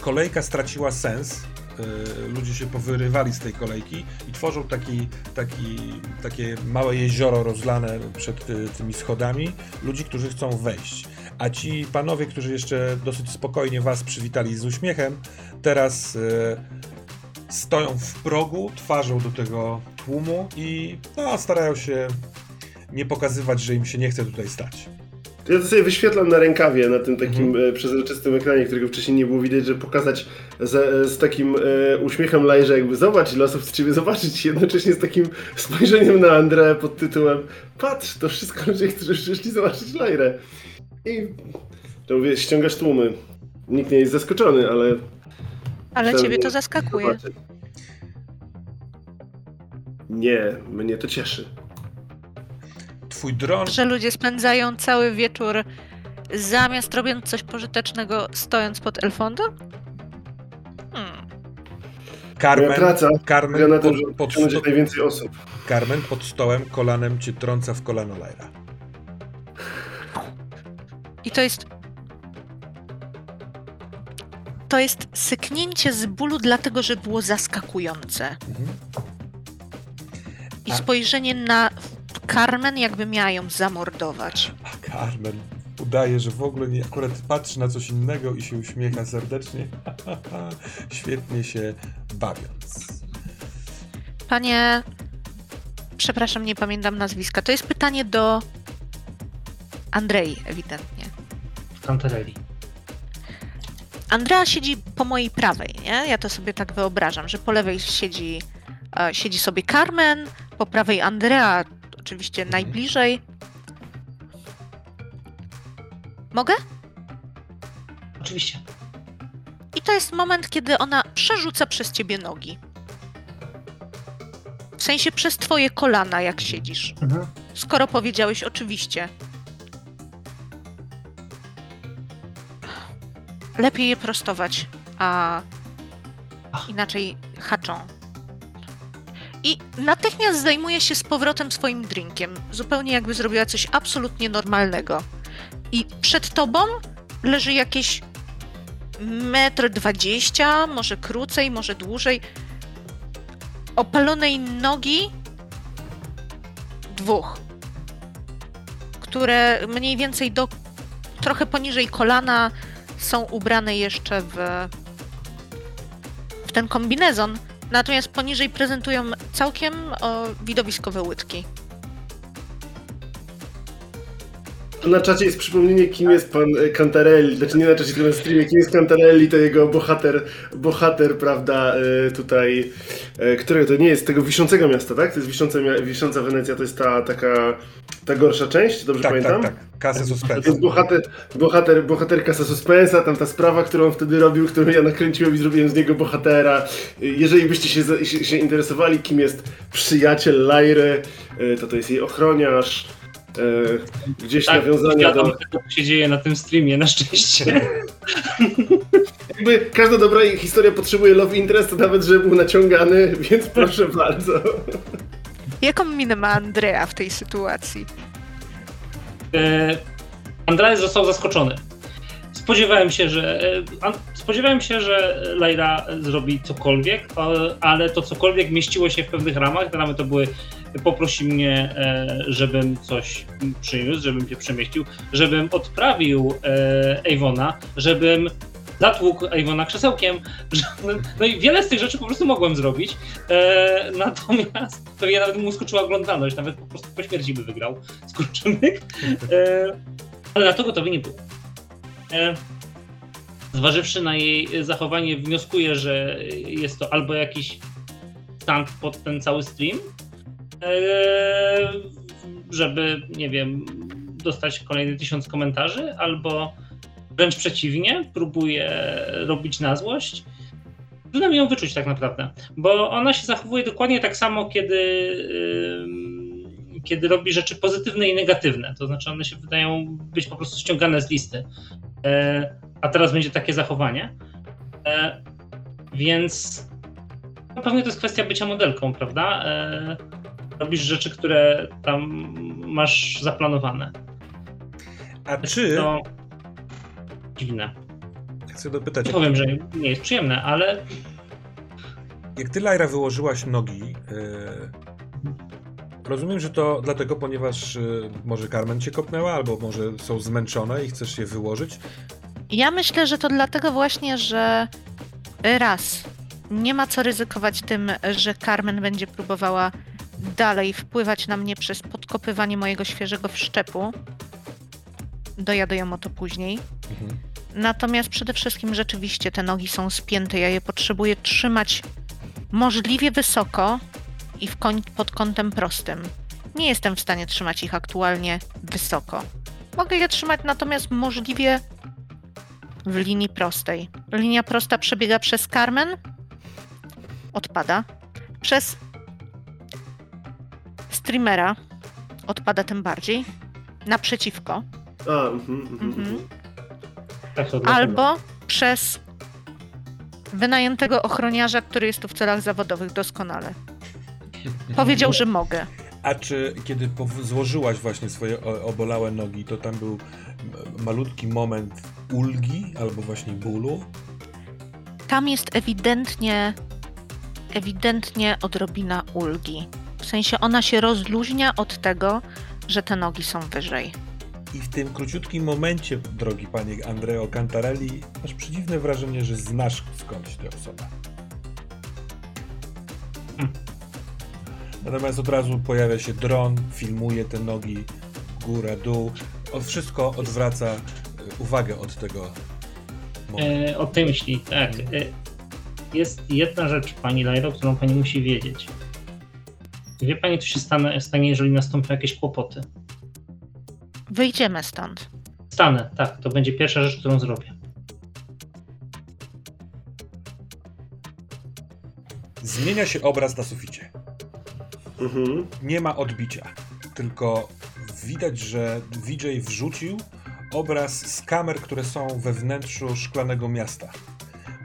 Kolejka straciła sens. E, Ludzie się powyrywali z tej kolejki i tworzą taki, taki, takie małe jezioro rozlane przed tymi schodami ludzi, którzy chcą wejść. A ci panowie, którzy jeszcze dosyć spokojnie was przywitali z uśmiechem, teraz stoją w progu, twarzą do tego tłumu i no, starają się nie pokazywać, że im się nie chce tutaj stać. Ja to sobie wyświetlam na rękawie, na tym takim Mhm. e, przezroczystym ekranie, którego wcześniej nie było widać, żeby pokazać z, z takim e, uśmiechem Lajrze, jakby zobacz, ile osób chce ciebie zobaczyć, jednocześnie z takim (laughs) spojrzeniem na Andrę pod tytułem patrz, to wszystko ludzie, którzy przyszli zobaczyć Lajrę. I to mówię, ściągasz tłumy. Nikt nie jest zaskoczony, ale... Ale Chcę ciebie to zaskakuje. zobaczyć. Nie, mnie to cieszy. Twój dron Że ludzie spędzają cały wieczór zamiast robiąc coś pożytecznego, stojąc pod Elfondo? Hmm. Carmen, praca Carmen, polega na tym, pod, pod, sto, najwięcej osób. Carmen pod stołem kolanem cię trąca w kolano Lyra. I to jest. To jest syknięcie z bólu, dlatego że było zaskakujące. Mhm. I spojrzenie na Carmen, jakby miała ją zamordować. A Carmen udaje, że w ogóle nie, akurat patrzy na coś innego i się uśmiecha serdecznie. (laughs) Świetnie się bawiąc. Panie. Przepraszam, nie pamiętam nazwiska. To jest pytanie do Andrei, ewidentnie. Cantarelli. Andrea siedzi po mojej prawej, nie? Ja to sobie tak wyobrażam, że po lewej siedzi, e, siedzi sobie Carmen, po prawej Andrea, oczywiście najbliżej. Mogę? Oczywiście. I to jest moment, kiedy ona przerzuca przez ciebie nogi. W sensie przez twoje kolana, jak siedzisz. Mhm. Skoro powiedziałeś oczywiście. Lepiej je prostować, a inaczej haczą. I natychmiast zajmuje się z powrotem swoim drinkiem, zupełnie jakby zrobiła coś absolutnie normalnego. I przed tobą leży jakieś metr dwadzieścia, może krócej, może dłużej, opalonej nogi dwóch, które mniej więcej do trochę poniżej kolana są ubrane jeszcze w, w ten kombinezon, natomiast poniżej prezentują całkiem o, widowiskowe łydki. Na czacie jest przypomnienie, kim jest pan e, Cantarelli. Znaczy nie na czacie, tylko na streamie. Kim jest Cantarelli, to jego bohater, bohater, prawda, e, tutaj, e, którego to nie jest, tego wiszącego miasta, tak? To jest wisząca Wenecja, to jest ta taka, ta gorsza część, dobrze Tak, pamiętam? tak, tak. Kasę To suspensu. jest bohater, bohater, bohaterka sa suspensa, tam ta sprawa, którą on wtedy robił, którą ja nakręciłem i zrobiłem z niego bohatera. Jeżeli byście się, się, się interesowali, kim jest przyjaciel Lajry, e, to to jest jej ochroniarz. e, Gdzieś Tak, nawiązania do... wiadomo, co się dzieje na tym streamie, na szczęście. (laughs) Jakby każda dobra historia potrzebuje love interest, nawet żeby był naciągany, więc proszę bardzo. Jaką minę ma Andrea w tej sytuacji? E, Andrade został zaskoczony. Spodziewałem się, że e, spodziewałem się, że Lyra zrobi cokolwiek, ale to cokolwiek mieściło się w pewnych ramach. Te ramy to były poprosi mnie, e, żebym coś przyniósł, żebym się przemieścił, żebym odprawił e, Avona, żebym zatłukł Avona krzesełkiem. No i wiele z tych rzeczy po prostu mogłem zrobić. E, natomiast pewnie nawet mu skoczyła oglądalność, nawet po prostu po śmierci by wygrał skurczybyk. E, ale na to gotowy nie był. E, zważywszy na jej zachowanie, wnioskuję, że jest to albo jakiś stand pod ten cały stream, e, żeby, nie wiem, dostać kolejny tysiąc komentarzy, albo wręcz przeciwnie, próbuje robić na złość. Trudno mi ją wyczuć tak naprawdę, bo ona się zachowuje dokładnie tak samo, kiedy, kiedy robi rzeczy pozytywne i negatywne. To znaczy, one się wydają być po prostu ściągane z listy. E, a teraz będzie takie zachowanie. E, więc no, pewnie to jest kwestia bycia modelką, prawda? E, robisz rzeczy, które tam masz zaplanowane. A czy, To dziwne. chcę dopytać, Nie powiem, że nie jest przyjemne, ale jak ty, Lyra, wyłożyłaś nogi, yy, rozumiem, że to dlatego, ponieważ yy, może Carmen cię kopnęła, albo może są zmęczone i chcesz je wyłożyć. Ja myślę, że to dlatego właśnie, że raz, nie ma co ryzykować tym, że Carmen będzie próbowała dalej wpływać na mnie przez podkopywanie mojego świeżego wszczepu. Dojadę o to później. Mhm. Natomiast przede wszystkim rzeczywiście te nogi są spięte. Ja je potrzebuję trzymać możliwie wysoko i koń, pod kątem prostym. Nie jestem w stanie trzymać ich aktualnie wysoko. Mogę je trzymać natomiast możliwie w linii prostej. Linia prosta przebiega przez Carmen, odpada. Przez streamera odpada tym bardziej. Naprzeciwko. A, Mhm. Tak to dlatego. Albo przez wynajętego ochroniarza, który jest tu w celach zawodowych doskonale. Powiedział, że mogę. A czy kiedy pow- złożyłaś właśnie swoje o- obolałe nogi, to tam był m- malutki moment ulgi albo właśnie bólu? Tam jest ewidentnie, ewidentnie odrobina ulgi. W sensie ona się rozluźnia od tego, że te nogi są wyżej. I w tym króciutkim momencie, drogi panie Andreo Cantarelli, masz przedziwne wrażenie, że znasz skądś tę osobę. Hmm. Natomiast od razu pojawia się dron, filmuje te nogi, góra, dół. O, wszystko odwraca e, uwagę od tego momentu. E, o tej myśli, tak. E, jest jedna rzecz, pani Lajro, którą pani musi wiedzieć. Wie pani, co się stanie, stanie jeżeli nastąpią jakieś kłopoty? Wyjdziemy stąd. Stanę, tak. To będzie pierwsza rzecz, którą zrobię. Zmienia się obraz na suficie. Mhm. nie ma odbicia, tylko widać, że VJ wrzucił obraz z kamer, które są we wnętrzu szklanego miasta.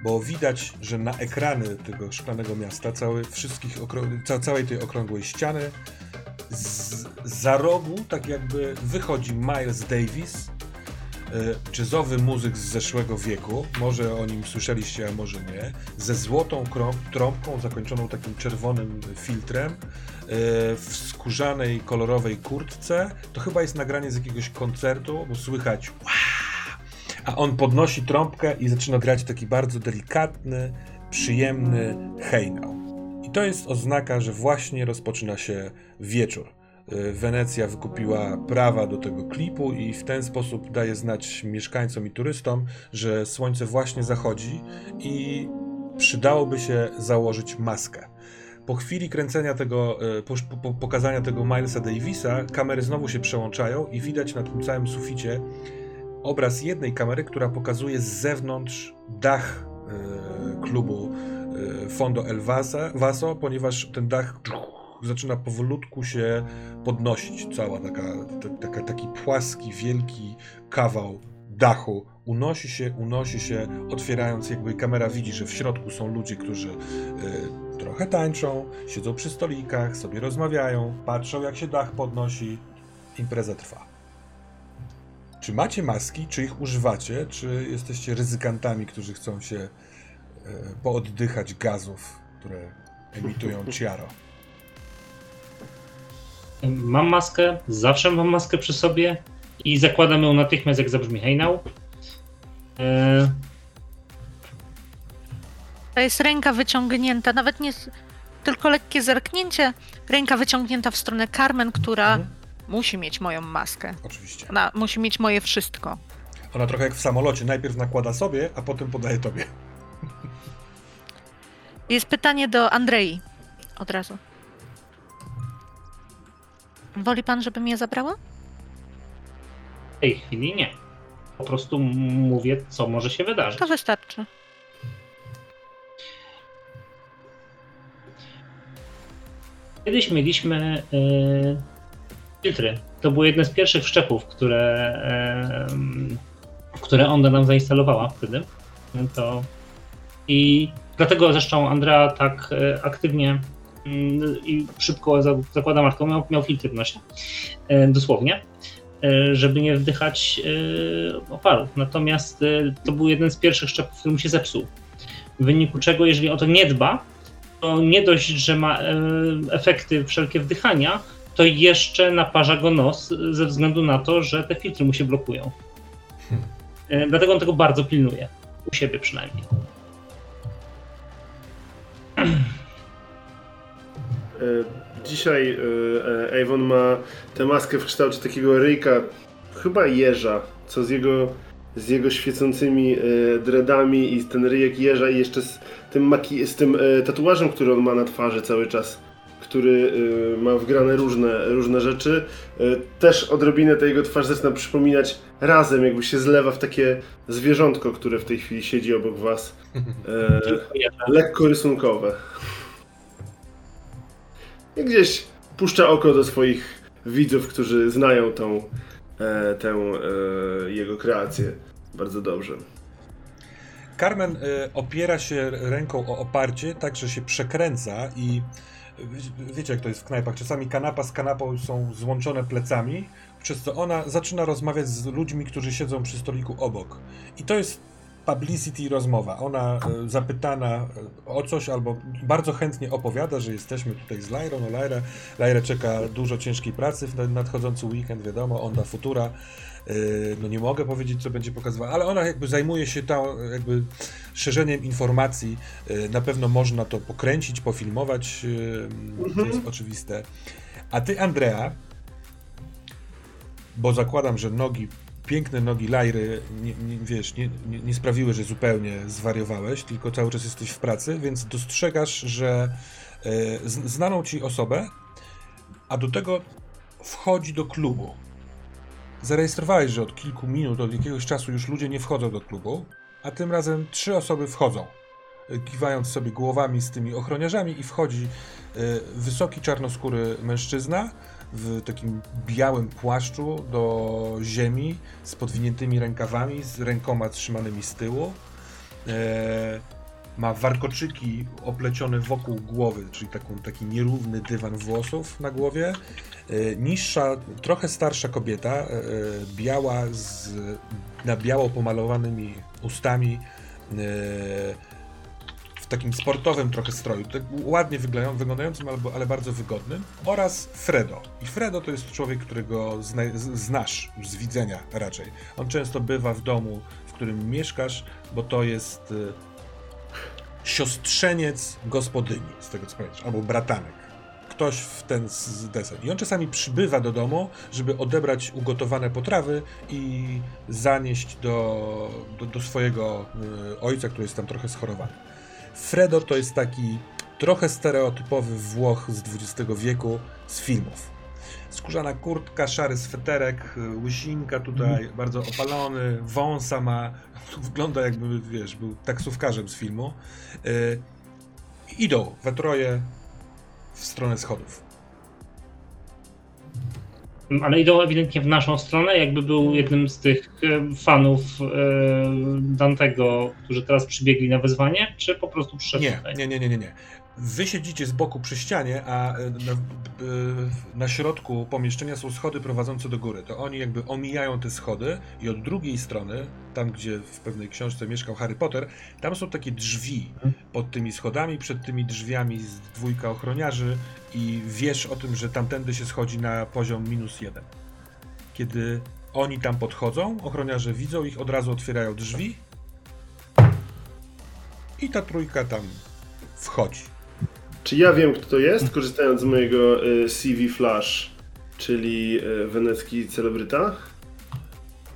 Bo widać, że na ekrany tego szklanego miasta, cały, wszystkich okrą- ca- całej tej okrągłej ściany, z, za rogu tak jakby wychodzi Miles Davis, jazzowy muzyk z zeszłego wieku, może o nim słyszeliście, a może nie, ze złotą trąbką zakończoną takim czerwonym filtrem, y, w skórzanej, kolorowej kurtce. To chyba jest nagranie z jakiegoś koncertu, bo słychać a on podnosi trąbkę i zaczyna grać taki bardzo delikatny, przyjemny hejnał. To jest oznaka, że właśnie rozpoczyna się wieczór. Y, Wenecja wykupiła prawa do tego klipu i w ten sposób daje znać mieszkańcom i turystom, że słońce właśnie zachodzi i przydałoby się założyć maskę. Po chwili kręcenia tego, e, po, po, pokazania tego Milesa Davisa, kamery znowu się przełączają i widać na tym całym suficie obraz jednej kamery, która pokazuje z zewnątrz dach e, klubu Fondo El Vaso, ponieważ ten dach zaczyna powolutku się podnosić. Cała taka, ta, taka, taki płaski, wielki kawał dachu unosi się, unosi się, otwierając jakby kamera widzi, że w środku są ludzie, którzy y, trochę tańczą, siedzą przy stolikach, sobie rozmawiają, patrzą jak się dach podnosi. Impreza trwa. Czy macie maski, czy ich używacie, czy jesteście ryzykantami, którzy chcą się pooddychać gazów, które emitują (laughs) ciaro? Mam maskę, zawsze mam maskę przy sobie i zakładam ją natychmiast, jak zabrzmi hejnał. E, To jest ręka wyciągnięta, nawet nie tylko lekkie zerknięcie. Ręka wyciągnięta w stronę Carmen, która Mhm. musi mieć moją maskę. Oczywiście. Ona musi mieć moje wszystko. Ona trochę jak w samolocie, najpierw nakłada sobie, a potem podaje tobie. Jest pytanie do Andrei. Od razu. Woli pan, żebym je zabrała? w tej chwili nie. Po prostu mówię, co może się wydarzyć. To wystarczy. Kiedyś mieliśmy e, filtry. To były jedne z pierwszych wszczepów, które, m, które Onda nam zainstalowała wtedy. To I dlatego zresztą Andrea tak e, aktywnie mm, i szybko za- zakłada marką, miał, miał filtry w nosie. Dosłownie. e, Żeby nie wdychać e, oparów. Natomiast to był jeden z pierwszych szczepów, który mu się zepsuł. W wyniku czego, jeżeli o to nie dba, to nie dość, że ma efekty wszelkie wdychania, to jeszcze naparza go nos ze względu na to, że te filtry mu się blokują. E, Dlatego on tego bardzo pilnuje. U siebie przynajmniej. Dzisiaj e, Avon ma tę maskę w kształcie takiego ryjka chyba jeża, co z jego, z jego świecącymi e, dreadami i ten ryjek jeża i jeszcze z tym, maki- z tym e, tatuażem, który on ma na twarzy cały czas, który e, ma wgrane różne, różne rzeczy. E, też odrobinę ta jego twarz zaczyna przypominać razem, jakby się zlewa w takie zwierzątko, które w tej chwili siedzi obok was. E, lekko rysunkowe. I gdzieś puszcza oko do swoich widzów, którzy znają tą, e, tę e, jego kreację bardzo dobrze. Carmen e, opiera się ręką o oparcie, tak że się przekręca i e, wie- wiecie jak to jest w knajpach, czasami kanapa z kanapą są złączone plecami, przez co ona zaczyna rozmawiać z ludźmi, którzy siedzą przy stoliku obok. I to jest publicity rozmowa. Ona e, zapytana e, o coś albo bardzo chętnie opowiada, że jesteśmy tutaj z Lairą, no Laira, Laira czeka dużo ciężkiej pracy w nadchodzący weekend, wiadomo, onda futura. Yy, no nie mogę powiedzieć, co będzie pokazywać, ale ona jakby zajmuje się tą, jakby szerzeniem informacji. Na pewno można to pokręcić, pofilmować, yy, to jest oczywiste. A ty, Andrea, bo zakładam, że nogi, piękne nogi Lajry, nie, nie, wiesz, nie, nie, sprawiły, że zupełnie zwariowałeś, tylko cały czas jesteś w pracy, więc dostrzegasz, że z- znaną ci osobę, a do tego wchodzi do klubu. Zarejestrowałeś, że od kilku minut, od jakiegoś czasu już ludzie nie wchodzą do klubu, a tym razem trzy osoby wchodzą, y, kiwając sobie głowami z tymi ochroniarzami i wchodzi y, wysoki czarnoskóry mężczyzna w takim białym płaszczu do ziemi z podwiniętymi rękawami, z rękoma trzymanymi z tyłu. E, ma warkoczyki oplecione wokół głowy, czyli taką, taki nierówny dywan włosów na głowie. E, Niższa, trochę starsza kobieta, e, e, biała, z, na biało pomalowanymi ustami, e, takim sportowym trochę stroju, tak ładnie wyglądają- wyglądającym, ale bardzo wygodnym, oraz Fredo. I Fredo to jest człowiek, którego znasz z widzenia raczej. On często bywa w domu, w którym mieszkasz, bo to jest e, siostrzeniec gospodyni, z tego co pamiętasz, albo bratanek. Ktoś w ten desen. I on czasami przybywa do domu, żeby odebrać ugotowane potrawy i zanieść do, do, do swojego y, ojca, który jest tam trochę schorowany. Fredo to jest taki trochę stereotypowy Włoch z XX wieku z filmów. Skórzana kurtka, szary sweterek, łysinka tutaj, bardzo opalony, wąsa ma, (laughs) wygląda jakby, wiesz, był taksówkarzem z filmu. Y, idą we troje w stronę schodów. Ale idą ewidentnie w naszą stronę, jakby był jednym z tych e, fanów e, Dantego, którzy teraz przybiegli na wezwanie, czy po prostu przyszedł Nie, tutaj? nie, nie, nie, nie, nie. Wy siedzicie z boku przy ścianie, a e, na, e, na środku pomieszczenia są schody prowadzące do góry. To oni jakby omijają te schody i od drugiej strony, tam gdzie w pewnej książce mieszkał Harry Potter, tam są takie drzwi pod tymi schodami, przed tymi drzwiami z dwójka ochroniarzy i wiesz o tym, że tamtędy się schodzi na poziom minus jeden. Kiedy oni tam podchodzą, ochroniarze widzą ich, od razu otwierają drzwi i ta trójka tam wchodzi. Czy ja wiem, kto to jest, korzystając z mojego y, CV Flash, czyli y, wenecki celebryta?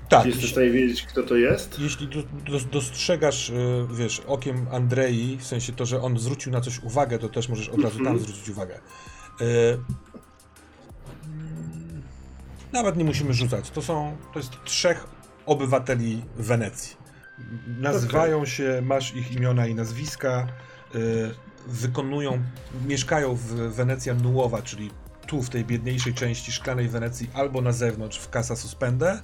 Tak, Czy jesteś w stanie wiedzieć, kto to jest? jeśli do, do, dostrzegasz, y, wiesz, okiem Andrei, w sensie to, że on zwrócił na coś uwagę, to też możesz od razu tam Mhm. zwrócić uwagę. Y, mm, Nawet nie musimy rzucać. To są, to jest trzech obywateli Wenecji. Nazywają się, masz ich imiona i nazwiska, y, wykonują, mieszkają w Wenecja Nuowa, czyli tu w tej biedniejszej części szklanej Wenecji, albo na zewnątrz w Casa Suspende.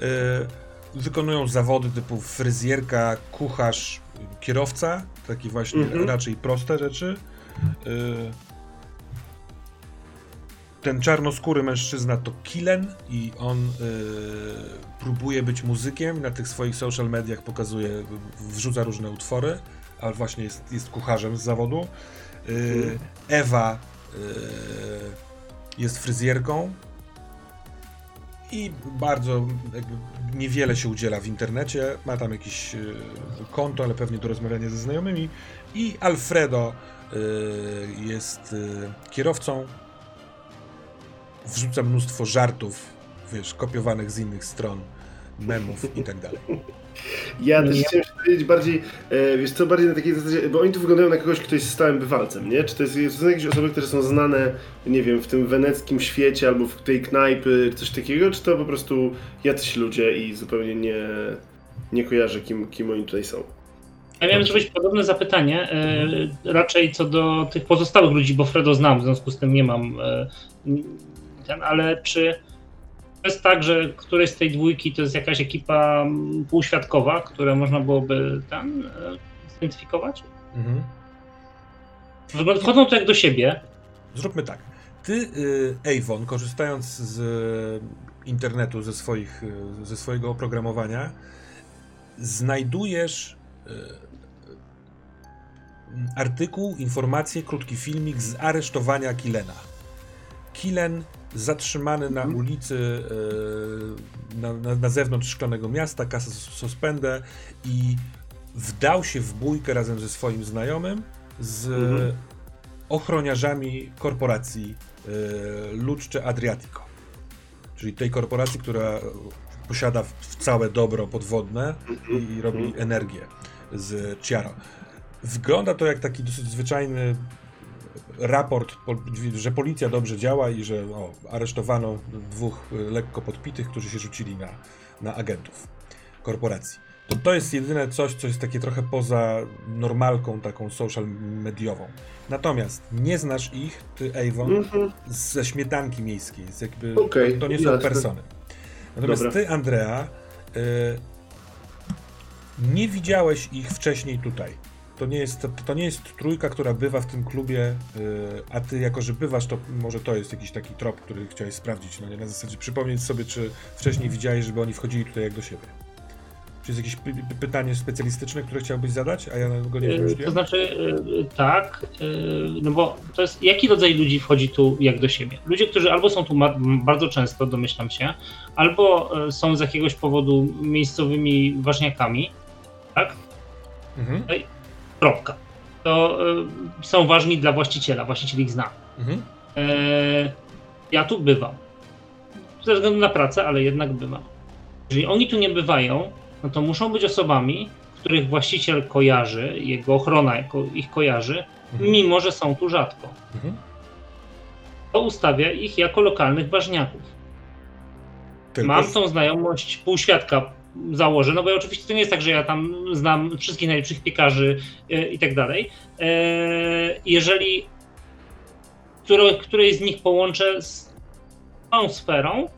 Y, wykonują zawody typu fryzjerka, kucharz, kierowca, takie właśnie Mhm. raczej proste rzeczy. Y, ten czarnoskóry mężczyzna to Kilen i on y, próbuje być muzykiem. Na tych swoich social mediach pokazuje, wrzuca różne utwory, ale właśnie jest, jest kucharzem z zawodu. Mhm. Ewa y, jest fryzjerką i bardzo jakby niewiele się udziela w internecie. Ma tam jakieś y, konto, ale pewnie do rozmawiania ze znajomymi. I Alfredo jest kierowcą. Wrzuca mnóstwo żartów wiesz, kopiowanych z innych stron, memów i tak dalej. (laughs) Ja też chciałem się powiedzieć bardziej, e, wiesz co, bardziej na takiej zasadzie, bo oni tu wyglądają na kogoś, kto jest stałym bywalcem, nie? Czy to, jest, to są jakieś osoby, które są znane, nie wiem, w tym weneckim świecie albo w tej knajpy, coś takiego, czy to po prostu jacyś ludzie i zupełnie nie, nie kojarzę, kim, kim oni tutaj są? Ja miałem zrobić podobne zapytanie, e, raczej co do tych pozostałych ludzi, bo Fredo znam, w związku z tym nie mam e, ten, ale czy jest tak, że któreś z tej dwójki to jest jakaś ekipa mm, półświadkowa, które można byłoby tam e, zidentyfikować? Mhm. Wchodzą to jak do siebie. Zróbmy tak. Ty, y, Avon, korzystając z internetu, ze, swoich, y, ze swojego oprogramowania, znajdujesz artykuł, informację, krótki filmik z aresztowania Kilena. Kilen zatrzymany na mhm. ulicy e, na, na, na zewnątrz Szklanego Miasta, kasa suspendę i wdał się w bójkę razem ze swoim znajomym z mhm. ochroniarzami korporacji e, Luczcze Adriatico. Czyli tej korporacji, która posiada całe dobro podwodne i, i robi mhm. energię z Ciaro. Wygląda to jak taki dosyć zwyczajny raport, że policja dobrze działa i że o, aresztowano dwóch y, lekko podpitych, którzy się rzucili na, na agentów korporacji. To, to jest jedyne coś, co jest takie trochę poza normalką taką social mediową. Natomiast nie znasz ich, ty Avon, mm -hmm. ze śmietanki miejskiej. Z jakby, okay, to, to, nie są jasne. persony. Natomiast Dobra. ty, Andrea, y, nie widziałeś ich wcześniej tutaj to nie jest, to, to, nie jest trójka, która bywa w tym klubie, yy, a ty jako, że bywasz, to może to jest jakiś taki trop, który chciałeś sprawdzić, no nie, na zasadzie przypomnieć sobie, czy wcześniej widziałeś, żeby oni wchodzili tutaj jak do siebie. Czy jest jakieś pytanie specjalistyczne, które chciałbyś zadać, a ja go nie wiem. Yy, to znaczy, yy, tak, no bo to jest, jaki rodzaj ludzi wchodzi tu jak do siebie? Ludzie, którzy albo są tu bardzo często, domyślam się, albo są z jakiegoś powodu miejscowymi ważniakami, tak? Mhm. Kropka. To y, są ważni dla właściciela, właściciel ich zna. Mhm. E, ja tu bywam. Ze względu na pracę, ale jednak bywam. Jeżeli oni tu nie bywają, no to muszą być osobami, których właściciel kojarzy, jego ochrona ich kojarzy, mhm. mimo że są tu rzadko. Mhm. To ustawia ich jako lokalnych ważniaków. Tylko... Mam tą znajomość półświadka założę, no bo oczywiście to nie jest tak, że ja tam znam wszystkich najlepszych piekarzy e, i tak dalej. E, jeżeli które, której z nich połączę z tą sferą,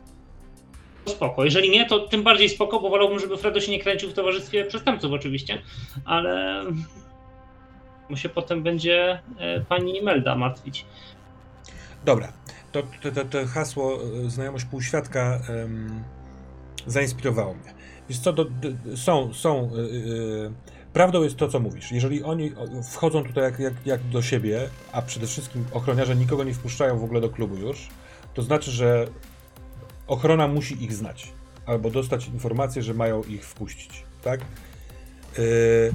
to spoko. Jeżeli nie, to tym bardziej spoko, bo wolałbym, żeby Fredo się nie kręcił w towarzystwie przestępców oczywiście, ale mu się potem będzie e, pani Melda martwić. Dobra, to, to, to, to hasło znajomość półświadka um, zainspirowało mnie. Wiesz co, do, do, są, są yy, prawdą jest to, co mówisz. Jeżeli oni wchodzą tutaj jak, jak, jak do siebie, a przede wszystkim ochroniarze nikogo nie wpuszczają w ogóle do klubu już, to znaczy, że ochrona musi ich znać. Albo dostać informację, że mają ich wpuścić, tak? Yy,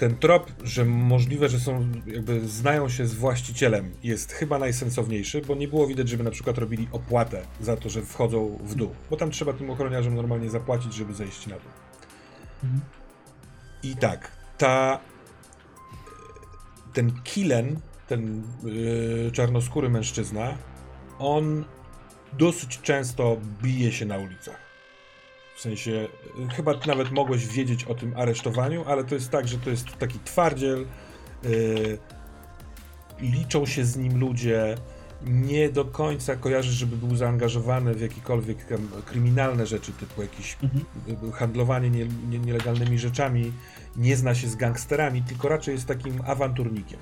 ten trop, że możliwe, że są, jakby znają się z właścicielem, jest chyba najsensowniejszy, bo nie było widać, żeby na przykład robili opłatę za to, że wchodzą w dół, bo tam trzeba tym ochroniarzom normalnie zapłacić, żeby zejść na dół. I tak, ta ten Kilen, ten yy, czarnoskóry mężczyzna, on dosyć często bije się na ulicach. W sensie, chyba nawet mogłeś wiedzieć o tym aresztowaniu, ale to jest tak, że to jest taki twardziel. Yy, liczą się z nim ludzie. Nie do końca kojarzy, żeby był zaangażowany w jakiekolwiek kryminalne rzeczy, typu jakieś mhm. handlowanie nie, nie, nielegalnymi rzeczami. Nie zna się z gangsterami, tylko raczej jest takim awanturnikiem.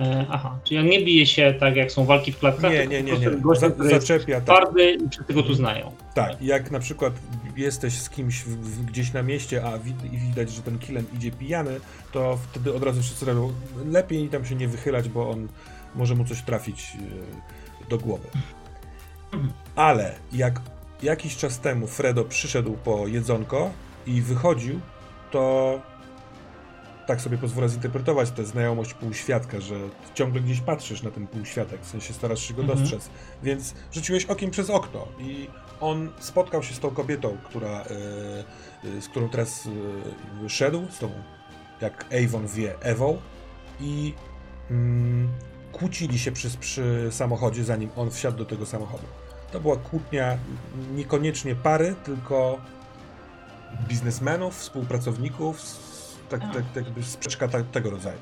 E, aha, czyli on nie bije się tak jak są walki w klatkach, nie, nie, nie, nie. Gościem, Za, zaczepia, tak. twardy i wszyscy go tu znają. Tak, jak na przykład jesteś z kimś w, w, gdzieś na mieście, a wid widać, że ten kilem idzie pijany, to wtedy od razu wszyscy robią lepiej tam się nie wychylać, bo on może mu coś trafić e, do głowy. Ale jak jakiś czas temu Fredo przyszedł po jedzonko i wychodził, to tak sobie pozwolę zinterpretować tę znajomość półświadka, że ciągle gdzieś patrzysz na ten półświatek, w sensie starasz się go Mhm. dostrzec. Więc rzuciłeś okiem przez okno i on spotkał się z tą kobietą, która, e, e, z którą teraz e, szedł, z tą, jak Avon wie, Ewą i mm, kłócili się przy, przy samochodzie, zanim on wsiadł do tego samochodu. To była kłótnia niekoniecznie pary, tylko biznesmenów, współpracowników, tak, tak, tak jakby sprzeczka ta, tego rodzaju.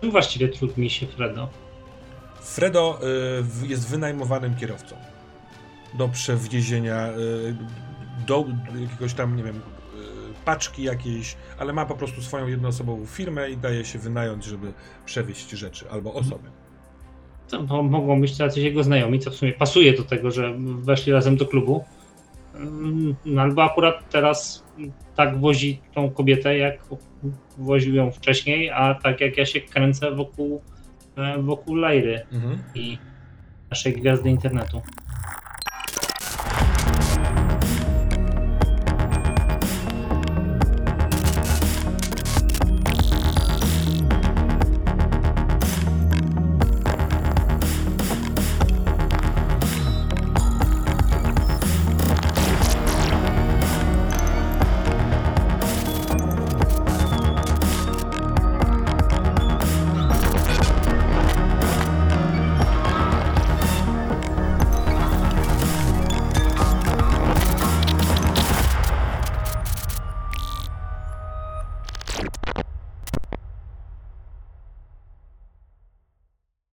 Czym właściwie trudni się Fredo? Fredo y, jest wynajmowanym kierowcą do przewiezienia y, do jakiegoś tam, nie wiem, y, paczki jakiejś, ale ma po prostu swoją jednoosobową firmę i daje się wynająć, żeby przewieźć rzeczy albo osoby. To, to mogą być tacy jego znajomi, co w sumie pasuje do tego, że weszli razem do klubu. Mm, No albo akurat teraz tak wozi tą kobietę, jak woził ją wcześniej, a tak jak ja się kręcę wokół, e, wokół Lajry Mhm. i naszej gwiazdy internetu.